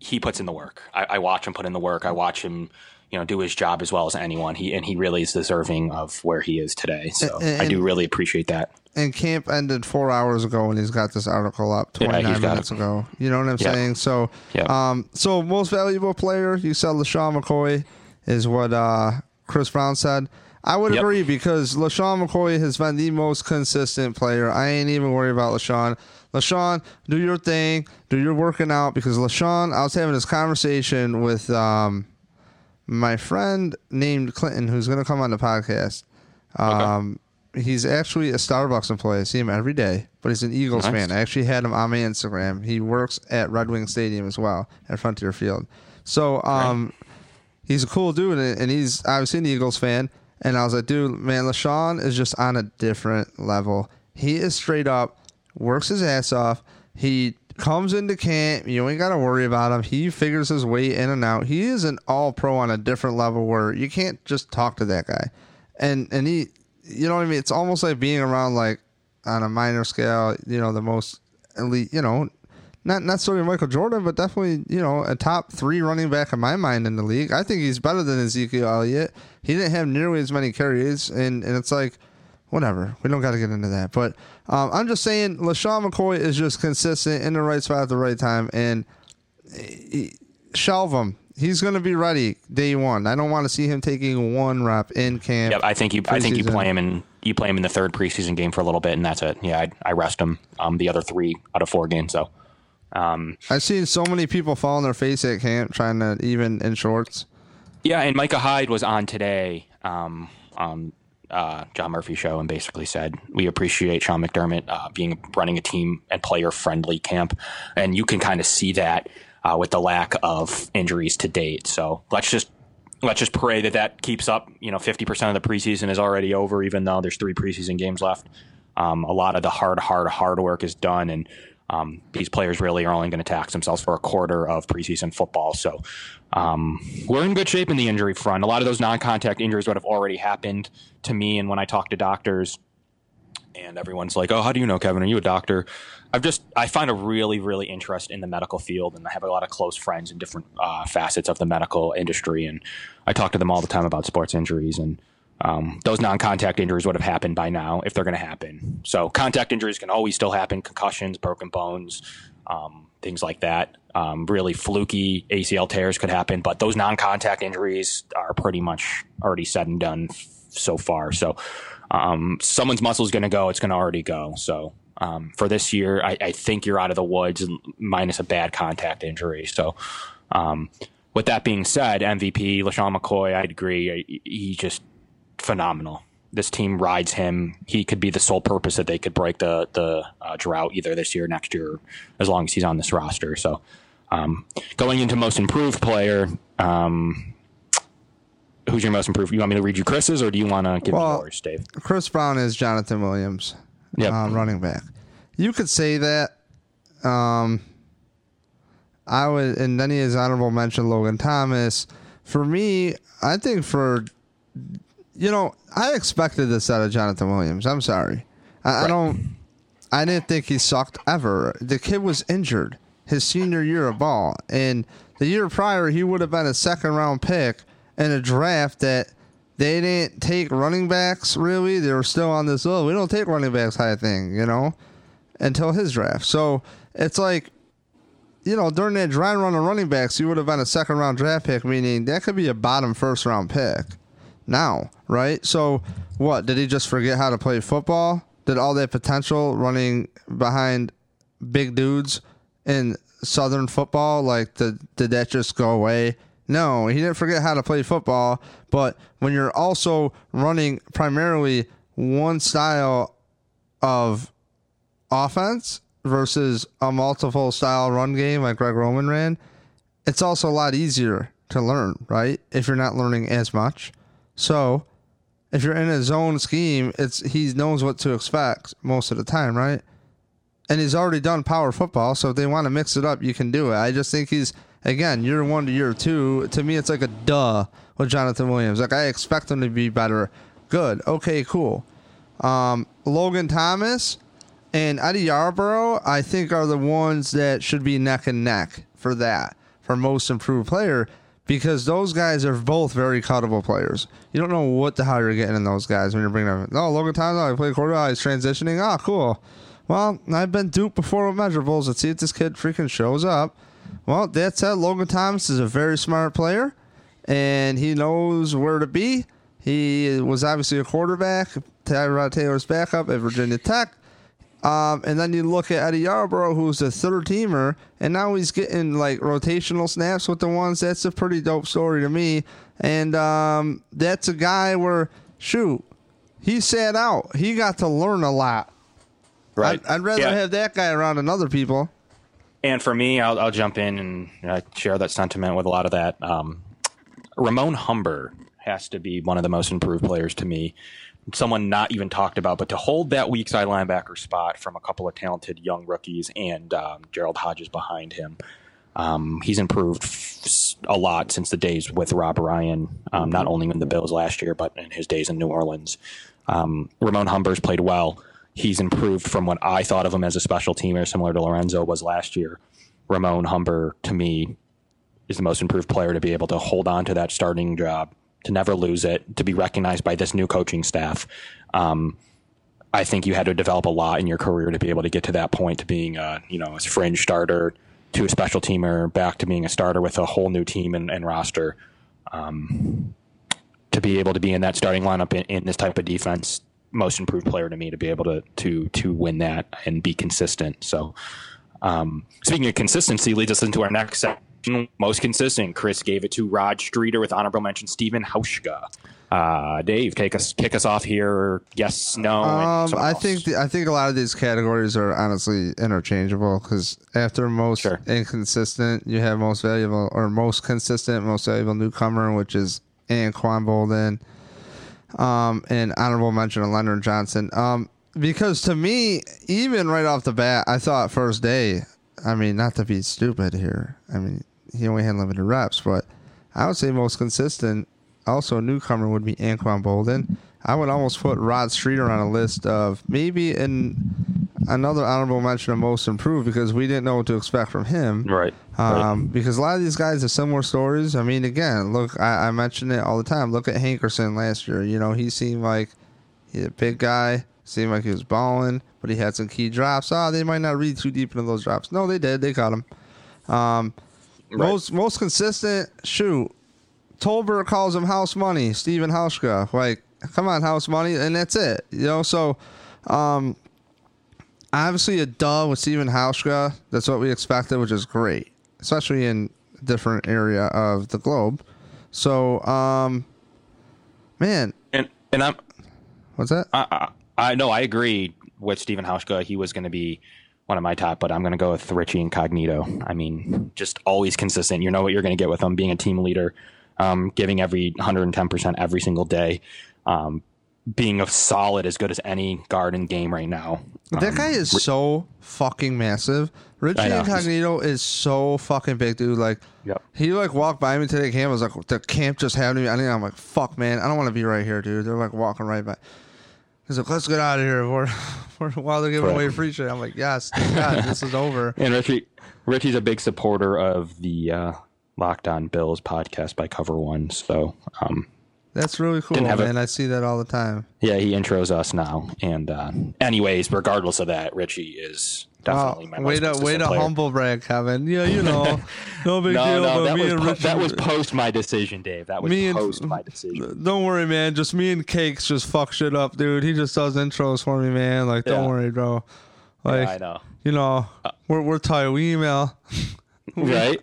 he puts in the work. I, I watch him put in the work. I watch him. You know, do his job as well as anyone. He and he really is deserving of where he is today. So And- I do really appreciate that. And camp ended four hours ago, and he's got this article up 29 he's minutes it. ago. You know what I'm Yeah. saying? So, Yeah. um, so most valuable player, you said LeSean McCoy is what uh, Chris Brown said. I would Yep. agree because LeSean McCoy has been the most consistent player. I ain't even worried about LeSean. LeSean, do your thing, do your working out because LeSean, I was having this conversation with um, my friend named Clinton, who's going to come on the podcast. Um, He's actually a Starbucks employee. I see him every day, but he's an Eagles Nice. fan. I actually had him on my Instagram. He works at Red Wing Stadium as well at Frontier Field. So um, he's a cool dude, and he's obviously an Eagles fan. And I was like, dude, man, LeSean is just on a different level. He is straight up, works his ass off. He comes into camp. You ain't got to worry about him. He figures his way in and out. He is an all pro on a different level where you can't just talk to that guy. And and he, you know what I mean? It's almost like being around like on a minor scale, you know, the most elite, you know, not necessarily Michael Jordan, but definitely, you know, a top three running back in my mind in the league. I think he's better than Ezekiel Elliott. He didn't have nearly as many carries, and, and it's like, whatever. We don't got to get into that. But um, I'm just saying, LeSean McCoy is just consistent in the right spot at the right time, and he- shelve him. He's going to be ready day one. I don't want to see him taking one rep in camp. Yep, I think you. I think you play him in. You play him in the third preseason game for a little bit, and that's it. Yeah, I, I rest him. Um, the other three out of four games. So, um, I've seen so many people fall on their face at camp trying to even in shorts. yeah, and Micah Hyde was on today um, on uh, John Murphy show and basically said we appreciate Sean McDermott uh, being running a team and player friendly camp, and you can kind of see that uh, with the lack of injuries to date. So let's just let's just pray that that keeps up. You know, fifty percent of the preseason is already over, even though there's three preseason games left. Um, a lot of the hard, hard, hard work is done, and Um, these players really are only going to tax themselves for a quarter of preseason football. So um, we're in good shape in the injury front. A lot of those non contact injuries would have already happened to me. And when I talk to doctors, and everyone's like, "Oh, how do you know, Kevin? Are you a doctor?" I've just I find a really really interest in the medical field, and I have a lot of close friends in different uh, facets of the medical industry, and I talk to them all the time about sports injuries and. Um, those non-contact injuries would have happened by now if they're going to happen. So contact injuries can always still happen: concussions, broken bones, um, things like that. Um, really fluky ACL tears could happen, but those non-contact injuries are pretty much already said and done f- so far. So um, someone's muscle is going to go, it's going to already go. So um, for this year, I, I, think you're out of the woods minus a bad contact injury. So um, with that being said, MVP LeSean McCoy, I'd agree. He just phenomenal. This team rides him. He could be the sole purpose that they could break the the uh, drought either this year, or next year, as long as he's on this roster. So um, going into most improved player, um, who's your most improved? You want me to read you Chris's, or do you want to give well, me yours, Dave? Chris Brown is Jonathan Williams, yep. Um, running back. You could say that. Um, I would, and then he has honorable mention Logan Thomas. For me, I think for, you know, I expected this out of Jonathan Williams. I'm sorry, I, right. I don't. I didn't think he sucked ever. The kid was injured his senior year of ball, and the year prior he would have been a second round pick in a draft that they didn't take running backs really. They were still on this, oh, we don't take running backs high thing, you know, until his draft. So it's like, you know, during that dry run of running backs, you would have been a second round draft pick, meaning that could be a bottom first round pick now, right? So what? Did he just forget how to play football? Did all that potential running behind big dudes in Southern football, like, did, did that just go away? No, he didn't forget how to play football. But when you're also running primarily one style of offense versus a multiple style run game like Greg Roman ran, it's also a lot easier to learn, right? If you're not learning as much. So if you're in a zone scheme, it's he knows what to expect most of the time, right? And he's already done power football, so if they want to mix it up, you can do it. I just think he's again, year one to year two, to me, it's like a duh with Jonathan Williams. Like, I expect him to be better. Good. Okay, cool. Um, Logan Thomas and Eddie Yarbrough, I think, are the ones that should be neck and neck for that, for most improved player, because those guys are both very cuttable players. You don't know what the hell you're getting in those guys when you're bringing them. Oh, Logan Thomas, oh, I play quarterback, he's transitioning. Oh, cool. Well, I've been duped before with measurables. Let's see if this kid freaking shows up. Well, that said, Logan Thomas is a very smart player, and he knows where to be. He was obviously a quarterback, Tyrod Taylor's backup at Virginia Tech. Um, and then you look at Eddie Yarbrough, who's a third teamer, and now he's getting like rotational snaps with the ones. That's a pretty dope story to me. And um, that's a guy where, shoot, he sat out. He got to learn a lot. Right. I'd, I'd rather yeah. have that guy around than other people and for me, I'll, I'll jump in and uh, share that sentiment with a lot of that. Um, Ramon Humber has to be one of the most improved players to me. Someone not even talked about, but to hold that weak side linebacker spot from a couple of talented young rookies and um, Gerald Hodges behind him, um, he's improved a lot since the days with Rob Ryan, um, not only in the Bills last year, but in his days in New Orleans. Um, Ramon Humber's played well he's improved from what I thought of him as a special teamer, similar to Lorenzo was last year. Ramon Humber, to me, is the most improved player to be able to hold on to that starting job, to never lose it, to be recognized by this new coaching staff. Um, I think you had to develop a lot in your career to be able to get to that point to being a you know a fringe starter to a special teamer back to being a starter with a whole new team and, and roster. Um, to be able to be in that starting lineup in, in this type of defense most improved player to me to be able to to to win that and be consistent. So, um, speaking of consistency, leads us into our next section. Most consistent. Chris gave it to Rod Streater with honorable mention Stephen Hauschka. Uh, Dave, kick us kick us off here. Yes, no. Um, I think the, I think a lot of these categories are honestly interchangeable because after most sure. inconsistent, you have most valuable or most consistent, most valuable newcomer, which is Anquan Boldin um, and honorable mention of Leonard Johnson. Um, because to me, even right off the bat, I thought first day. I mean, not to be stupid here. I mean, he only had limited reps, but I would say most consistent. Also, a newcomer would be Anquan Boldin. I would almost put Rod Streater on a list of maybe in another honorable mention of most improved because we didn't know what to expect from him. Right. Um, Because a lot of these guys have similar stories. I mean, again, look, I, I mention it all the time. Look at Hankerson last year. You know, he seemed like he's a big guy, seemed like he was balling, but he had some key drops. Ah, they might not read too deep into those drops. No, they did. They caught him. Um, Right. Most most consistent. Shoot, Tolbert calls him house money. Stephen Hauschka, like, come on, house money, and that's it. You know, so um, obviously a duh with Stephen Hauschka. That's what we expected, which is great, especially in a different area of the globe. So, um, man, And and I'm what's that? I, I, I know I agree with Stephen Hauschka. He was going to be one of my top, but I'm going to go with Richie Incognito. I mean, just always consistent. You know what you're going to get with him, being a team leader, um, giving every 110% every single day, um, being a solid as good as any guard in game right now. that Um, guy is so fucking massive. Richie Incognito is so fucking big, dude. Like, Yep. he like walked by me today. Camp I was like, the camp just had me. I think I'm like, fuck, man, I don't want to be right here, dude. They're like walking right by. He's like, let's get out of here. We're, we're while they're giving Right. away free shit. I'm like, yes, God, this is over. And Richie, Richie's a big supporter of the uh, Locked On Bills podcast by Cover One. So, um, That's really cool, a- man. I see that all the time. yeah, he intros us now. And, uh, anyways, regardless of that, Richie is definitely Wow, my way to way to player. humble brag, Kevin. Yeah, you know, no big No, deal. no, that was and po- Richie, that was post my decision, Dave. That was Me and- post my decision. Don't worry, man. Just me and Cakes just fuck shit up, dude. He just does intros for me, man. Like, don't worry, bro. Like, Yeah, I know, you know, we're we're tired. We email. right?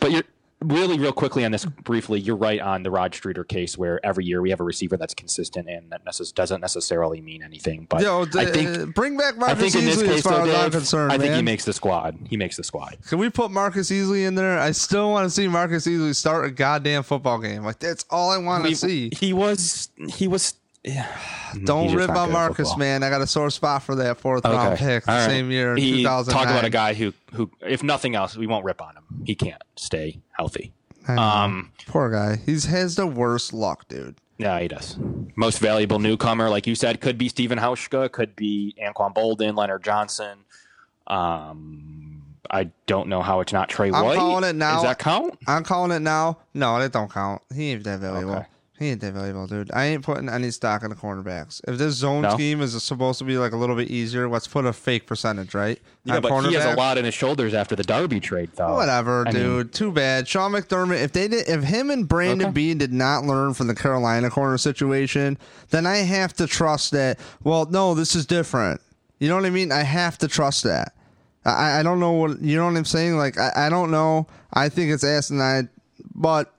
But you're really, real quickly on this briefly. You're right on the Rod Streater case, where every year we have a receiver that's consistent, and that necess- doesn't necessarily mean anything. But Yo, I think. Uh, bring back I Marcus think in this Easley as case, far though, as I'm Dave, concerned, I think man. he makes the squad. He makes the squad. Can we put Marcus Easley in there? I still want to see Marcus Easley start a goddamn football game. Like that's all I want to see. He was. He was. Yeah. Don't He's rip on Marcus, football. man. I got a sore spot for that fourth round pick right. same year, in He 2009. talk about a guy who, who, if nothing else, we won't rip on him. He can't stay healthy. Um, Poor guy. He's has the worst luck, dude. yeah, he does. Most valuable newcomer, like you said, could be Stephen Hauschka, could be Anquan Boldin, Leonard Johnson. Um, I don't know how it's not Trey White. I'm calling it now. Does that count? I'm calling it now. No, that don't count. He ain't that valuable. Okay. He ain't that valuable, dude. I ain't putting any stock in the cornerbacks. If this zone No? scheme is supposed to be like a little bit easier, let's put a fake percentage, right? Yeah, On but he has a lot in his shoulders after the Darby trade, though. Whatever, I mean, dude. Too bad. Sean McDermott. If they did, if him and Brandon Okay. Beane did not learn from the Carolina corner situation, then I have to trust that. Well, no, this is different. You know what I mean? I have to trust that. I, I don't know what you know what I'm saying. Like I, I don't know. I think it's asinine, but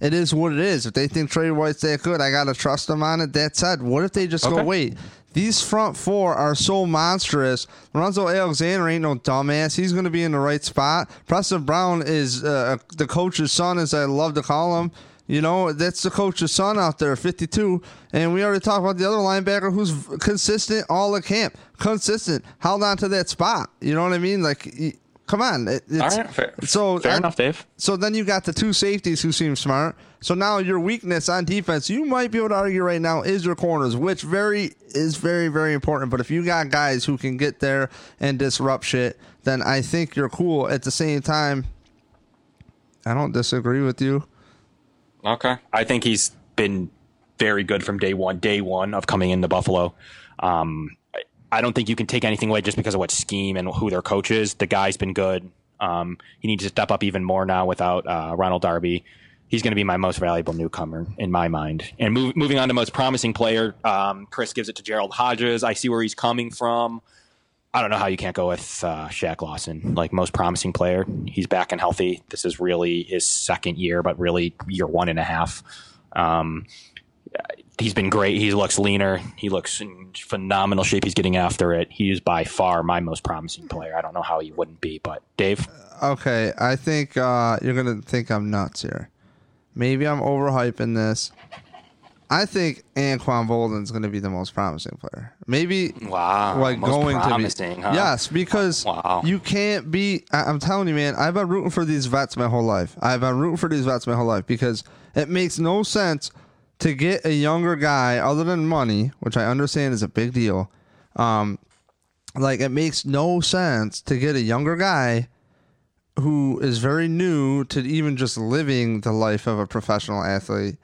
it is what it is. If they think Trey White's that good, I gotta trust them on it. That said, what if they just go wait? These front four are so monstrous. Lorenzo Alexander ain't no dumbass. He's going to be in the right spot. Preston Brown is uh, the coach's son, as I love to call him. You know, that's the coach's son out there, 52. And we already talked about the other linebacker who's consistent all the camp. Consistent. Held on to that spot. You know what I mean? Like, come on. It, it's, All right, fair, so fair I- enough, Dave. so then you got the two safeties who seem smart. So now your weakness on defense, you might be able to argue right now, is your corners, which very is very very important. But if you got guys who can get there and disrupt shit, then I think you're cool. At the same time, I don't disagree with you. Okay. I think he's been very good from day one, day one of coming into Buffalo. Um, I- don't think you can take anything away just because of what scheme and who their coach is. The guy's been good. Um, he needs to step up even more now without uh, Ronald Darby. He's going to be my most valuable newcomer in my mind. And move, moving on to most promising player, um, Chris gives it to Gerald Hodges. I see where he's coming from. I don't know how you can't go with uh, Shaq Lawson, like most promising player. He's back and healthy. This is really his second year, but really year one and a half. Um, he's been great. He looks leaner. He looks in phenomenal shape. He's getting after it. He is by far my most promising player. I don't know how he wouldn't be, but Dave, Okay, I think uh, you're gonna think I'm nuts here. Maybe I'm overhyping this, I think Anquan Boldin's going to be the most promising player. Maybe Wow, like most going promising, to be. huh? Yes, because Wow. you can't be. I, I'm telling you, man. I've been rooting for these vets my whole life. I've been rooting for these vets my whole life because it makes no sense to get a younger guy other than money, which I understand is a big deal. Um, like it makes no sense to get a younger guy who is very new to even just living the life of a professional athlete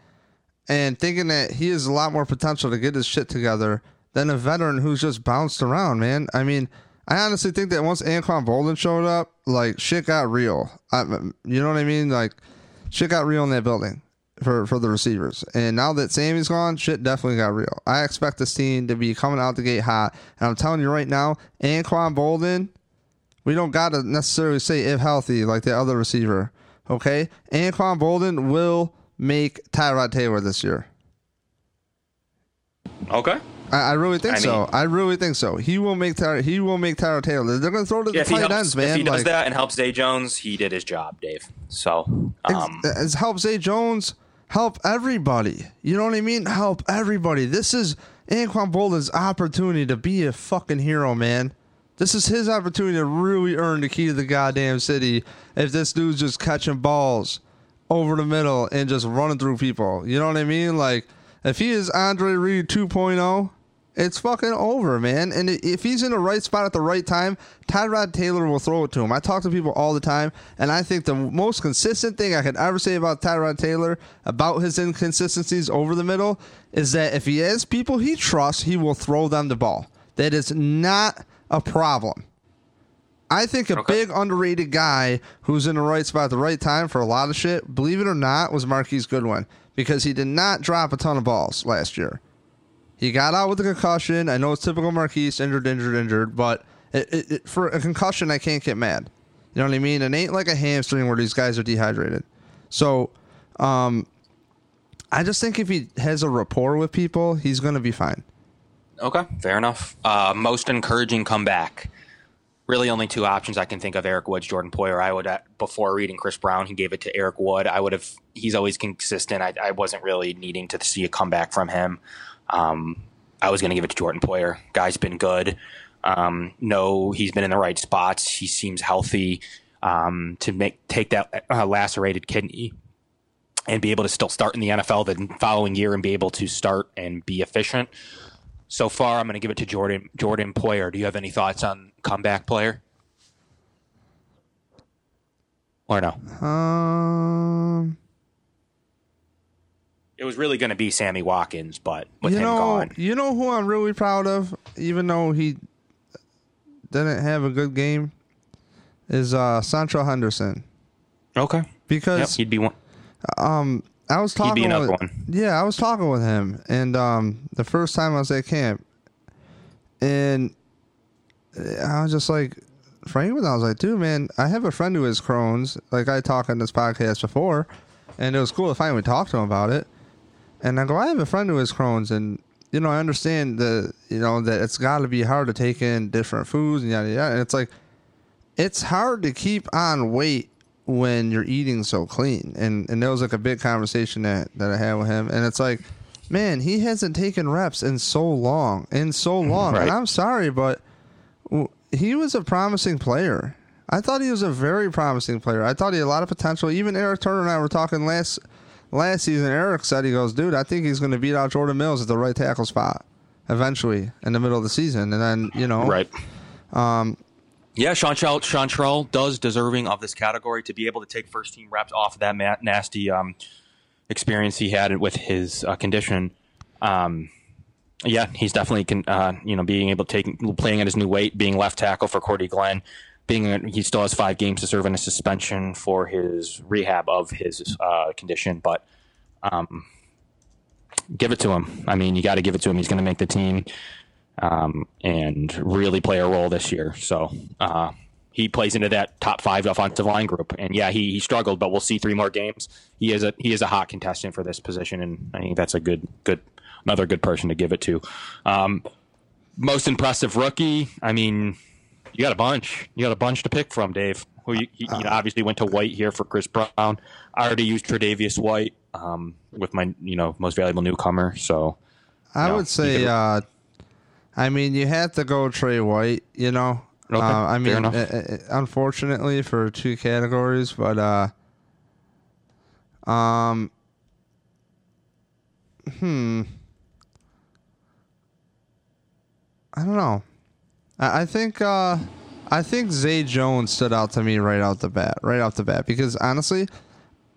and thinking that he has a lot more potential to get his shit together than a veteran who's just bounced around, man. I mean, I honestly think that once Anquan Boldin showed up, like shit got real. I, you know what I mean? Like shit got real in that building for for the receivers. And now that Sammy's gone, shit definitely got real. I expect this team to be coming out the gate hot. And I'm telling you right now, Anquan Boldin, we don't got to necessarily say if healthy like the other receiver. Okay? Anquan Boldin will make Tyrod Taylor this year. Okay. I, I really think I so. mean- I really think so. He will make Tyrod. He will make Tyrod Taylor. They're going to throw to the Yeah, if he, tight helps, ends, man. if he does Like, that and helps Zay Jones, he did his job, Dave. So, um, Ex- as help Zay Jones, help everybody. You know what I mean? Help everybody. This is Anquan Boldin's opportunity to be a fucking hero, man. This is his opportunity to really earn the key to the goddamn city. If this dude's just catching balls over the middle and just running through people, you know what I mean? Like if he is Andre Reed 2.0, it's fucking over, man. And if he's in the right spot at the right time, Tyrod Taylor will throw it to him. I talk to people all the time, and I think the most consistent thing I could ever say about Tyrod Taylor, about his inconsistencies over the middle, is that if he has people he trusts, he will throw them the ball. That is not a problem. I think a Okay. big underrated guy who's in the right spot at the right time for a lot of shit, believe it or not, was Marquise Goodwin because he did not drop a ton of balls last year. He got out with a concussion. I know it's typical Marquise, injured, injured, injured, but it, it, it, for a concussion, I can't get mad. You know what I mean? It ain't like a hamstring where these guys are dehydrated. So, um, I just think if he has a rapport with people, he's going to be fine. okay, fair enough. Uh, most encouraging comeback. Really, only two options I can think of: Eric Woods, Jordan Poyer. I would, uh, before reading Chris Brown, he gave it to Eric Wood. I would have. He's always consistent. I, I wasn't really needing to see a comeback from him. Um, I was going to give it to Jordan Poyer. Guy's been good. Um, no, he's been in the right spots. He seems healthy um, to make take that uh, lacerated kidney and be able to still start in the NFL the following year and be able to start and be efficient. So far, I'm going to give it to Jordan Jordan Poyer. Do you have any thoughts on comeback player? Or no? Um, It was really going to be Sammy Watkins, but with you him know, gone, you know who I'm really proud of, even though he didn't have a good game, is uh, Seantrel Henderson okay, yep, because he'd be one. Um, I was He'd talking be another with, one. Yeah, I was talking with him, and um, the first time I was at camp, and I was just like, Frank, I was like, dude, man, I have a friend who has Crohn's. Like I talked on this podcast before, and it was cool to finally talk to him about it. And I go, I have a friend who has Crohn's, and you know, I understand the, you know, that it's got to be hard to take in different foods and yada yada. And it's like, it's hard to keep on weight when you're eating so clean. And and there was like a big conversation that that I had with him, and it's like, man, he hasn't taken reps in so long, in so long. Right. And I'm sorry, but he was a promising player. I thought he was a very promising player. I thought he had a lot of potential. Even Eric Turner and I were talking last last season. Eric said he goes, dude, I think he's going to beat out Jordan Mills at the right tackle spot eventually in the middle of the season. And then you know, Right. Um, yeah, Seantrel, Sean Trell does deserving of this category to be able to take first team reps off of that ma- nasty um, experience he had with his uh, condition. Um, yeah, he's definitely can uh, you know being able to take playing at his new weight, being left tackle for Cordy Glenn. Being he still has five games to serve in a suspension for his rehab of his uh, condition, but um, give it to him. I mean, you got to give it to him. He's going to make the team um, and really play a role this year. So uh, he plays into that top five offensive line group. And yeah, he, he struggled, but we'll see three more games. He is a he is a hot contestant for this position, and I think that's a good good another good person to give it to. Um, most impressive rookie. I mean, you got a bunch. You got a bunch to pick from, Dave. Who you, you, you know, obviously went to White here for Chris Brown. I already used Tre'Davious White. um, with my you know most valuable newcomer. So I No, would say, you uh, I mean, you had to go Trey White, you know. Okay, uh, I mean, uh, uh, unfortunately for two categories, but uh, um, hmm, I don't know. I, think uh, I think Zay Jones stood out to me right out the bat, right off the bat, because honestly,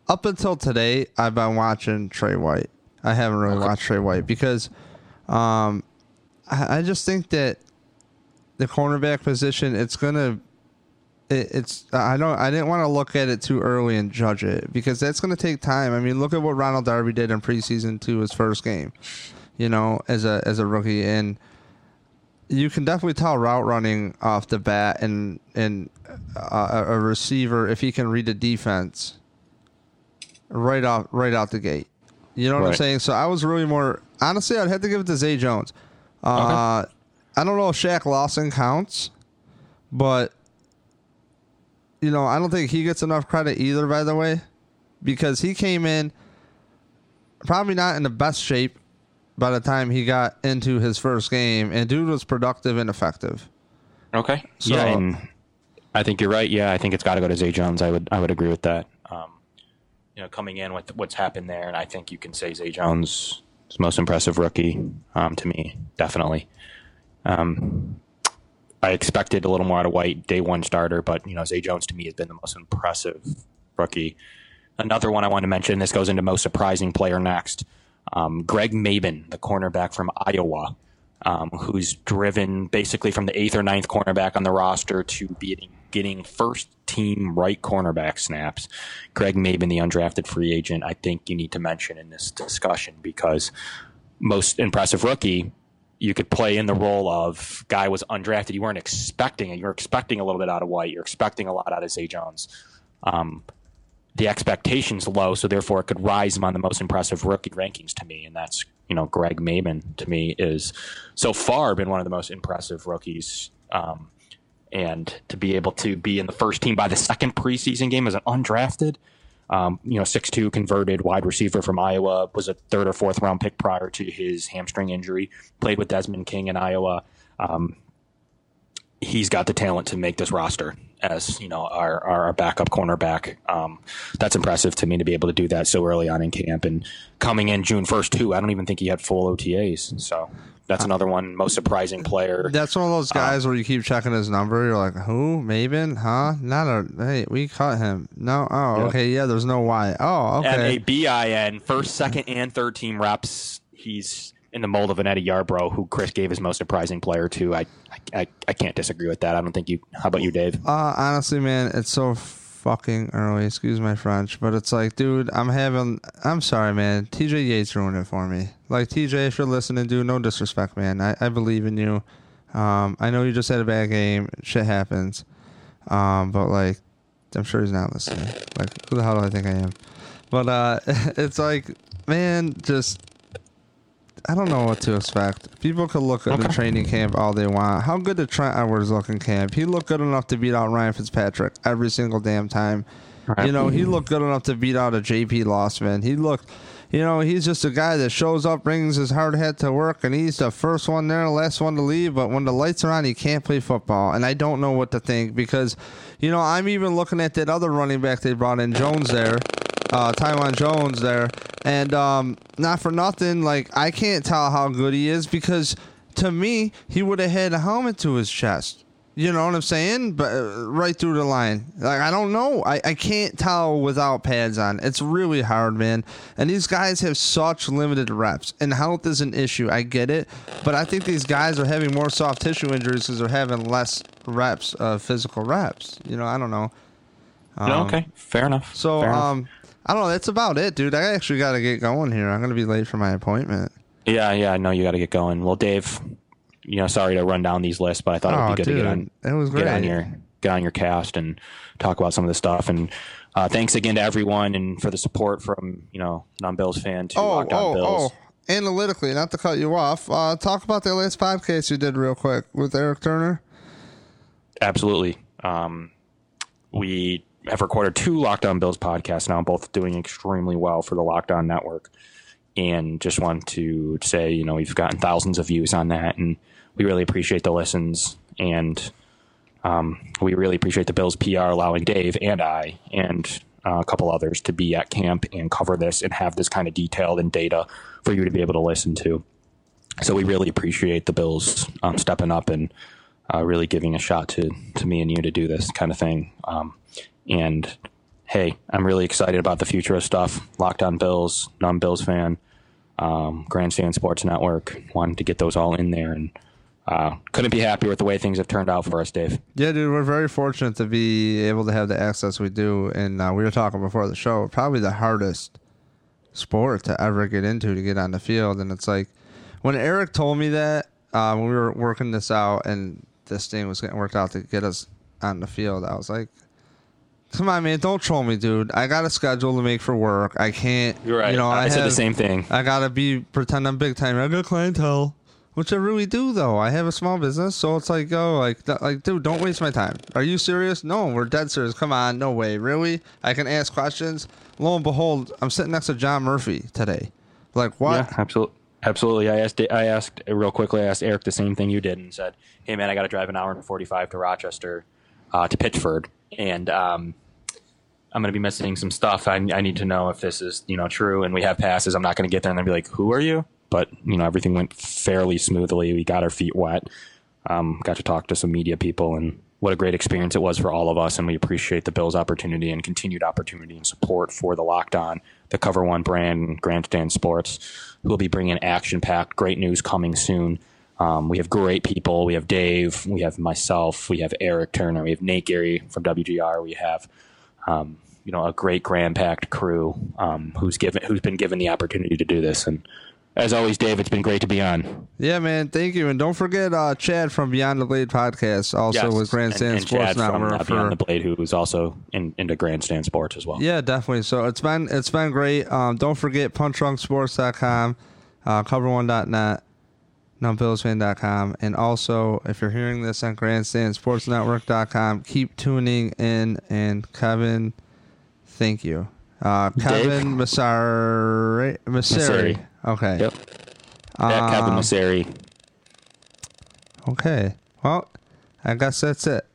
up until today, I've been watching Trey White. I haven't really watched Trey White because um, I, I just think that the cornerback position, it's gonna, it, it's I don't I didn't want to look at it too early and judge it because that's gonna take time. I mean, look at what Ronald Darby did in preseason to his first game, you know, as a as a rookie, and you can definitely tell route running off the bat and and uh, a receiver if he can read the defense right off right out the gate. You know what I'm saying? So I was really more honestly. I'd have to give it to Zay Jones. Uh, I don't know if Shaq Lawson counts, but you know I don't think he gets enough credit either. By the way, because he came in probably not in the best shape by the time he got into his first game, and dude was productive and effective. Okay. So- yeah, and I think you're right. Yeah, I think it's got to go to Zay Jones. I would I would agree with that. Um, you know, coming in with what's happened there, and I think you can say Zay Jones is the most impressive rookie um, to me, definitely. Um, I expected a little more out of White, day one starter, but you know, Zay Jones to me has been the most impressive rookie. Another one I want to mention. This goes into most surprising player next. Um, Greg Mabin, the cornerback from Iowa, um, who's driven basically from the eighth or ninth cornerback on the roster to being getting first team right cornerback snaps. Greg Mabin, the undrafted free agent, I think you need to mention in this discussion because most impressive rookie, you could play in the role of guy was undrafted. You weren't expecting it. You're expecting a little bit out of White. You're expecting a lot out of Zay Jones. Um, the expectations low, so therefore it could rise on the most impressive rookie rankings to me, and that's you know Greg Mabin to me is so far been one of the most impressive rookies. Um, and to be able to be in the first team by the second preseason game as an undrafted, um, you know, six two converted wide receiver from Iowa, was a third or fourth round pick prior to his hamstring injury. Played with Desmond King in Iowa. Um, he's got the talent to make this roster as you know our our backup cornerback. Um, that's impressive to me to be able to do that so early on in camp and coming in June first too. I don't even think he had full OTAs, so that's another one most surprising player. That's one of those guys where you keep checking his number. You're like, who? Maven? Huh? Not a. Hey, we caught him. No. Oh, Yeah. okay. Yeah, there's no why. Oh, okay. a BIN first, second, and third team reps. He's in the mold of an Eddie Yarbrough, who Chris gave his most surprising player to. I, I, I can't disagree with that. I don't think you. How about you, Dave? Uh, honestly, man, it's so fucking early. Excuse my French, but it's like, dude, I'm having. I'm sorry, man. TJ Yates ruined it for me. Like TJ, if you're listening, dude, no disrespect, man. I, I believe in you. Um, I know you just had a bad game. Shit happens. Um, but like, I'm sure he's not listening. Like, who the hell do I think I am? But uh, it's like, man, just. I don't know what to expect. People could look at the training camp all they want. How good did Trent Edwards look in camp? He looked good enough to beat out Ryan Fitzpatrick every single damn time. Right. You know, he looked good enough to beat out a JP Losman. He looked, you know, he's just a guy that shows up, brings his hard head to work, and he's the first one there, last one to leave. But when the lights are on, he can't play football. And I don't know what to think because, you know, I'm even looking at that other running back they brought in, Jones there, uh, Taiwan Jones there. And um, not for nothing, like, I can't tell how good he is because to me, he would have had a helmet to his chest. You know what I'm saying? But uh, right through the line. Like I don't know. I, I can't tell without pads on. It's really hard, man. And these guys have such limited reps. And health is an issue. I get it. But I think these guys are having more soft tissue injuries because they're having less reps of physical reps. You know, I don't know. no, okay, fair enough. So Fair enough. I don't know, that's about it, dude. I actually gotta get going here. I'm gonna be late for my appointment. yeah, yeah, I know you got to get going. Well, Dave, you know, sorry to run down these lists, but I thought it Oh, would be good dude. to get on It was great. get on your get on your cast and talk about some of this stuff. And uh, thanks again to everyone and for the support from you know Numb Bills Fan to Oh, Locked On oh, Bills. oh. Analytically, not to cut you off, uh, talk about the last podcast you did real quick with Eric Turner. Absolutely. Um, we have recorded two Locked On Bills podcasts now, both doing extremely well for the Locked On Network. And just want to say, you know, we've gotten thousands of views on that, and we really appreciate the listens. And um, we really appreciate the Bills PR allowing Dave and I and uh, a couple others to be at camp and cover this and have this kind of detailed and data for you to be able to listen to. So we really appreciate the Bills um, stepping up and uh, really giving a shot to to me and you to do this kind of thing. Um, and hey, I'm really excited about the future of stuff. Locked on Bills, Numb Bills Fan, um, Grandstand Sports Network. Wanted to get those all in there and. Uh, couldn't be happier with the way things have turned out for us, Dave. Yeah, dude, we're very fortunate to be able to have the access we do. And uh, we were talking before the show, probably the hardest sport to ever get into to get on the field. And it's like when Eric told me that uh, when we were working this out and this thing was getting worked out to get us on the field, I was like, Come on, man! Don't troll me, dude. I got a schedule to make for work. I can't. You're right. You know, I, I, said the same thing. I gotta be pretend I'm big time. I got clientele, which I really do though. I have a small business, so it's like, oh, like, like, dude, don't waste my time. Are you serious? No, we're dead serious. Come on, no way, really? I can ask questions. Lo and behold, I'm sitting next to John Murphy today. Like, what? Yeah, absolutely. Absolutely. I asked I asked real quickly, I asked Eric the same thing you did and said, Hey man, I gotta drive an hour and forty five to Rochester, uh, to Pittsford and um I'm gonna be missing some stuff. I, I need to know if this is, you know, true and we have passes. I'm not gonna get there and be like, Who are you? But, you know, everything went fairly smoothly. We got our feet wet. Um, got to talk to some media people and what a great experience it was for all of us. And we appreciate the Bills' opportunity and continued opportunity and support for the Locked On, the Cover One brand, and Grandstand Sports, who will be bringing action packed, great news coming soon. Um, we have great people. We have Dave. We have myself. We have Eric Turner. We have Nate Gary from WGR. We have, um, you know, a great grand packed crew um, who's given who's been given the opportunity to do this. And as always, Dave, it's been great to be on. Yeah, man. Thank you, and don't forget uh, Chad from Beyond the Blade podcast, also Yes, with Grandstand and, and Sports Chad from uh, for- Beyond the Blade, who is also in, into Grandstand Sports as well. Yeah, definitely. So it's been it's been great. Um, don't forget punchdrunksports.com, uh, cover1.net, numbbillsfan.com, and also if you're hearing this on grandstandsportsnetwork.com, keep tuning in. And Kevin, thank you. Uh, Kevin Massare, Massare. Massare. Okay. Yep. At Kevin Um, Okay. Well, I guess that's it.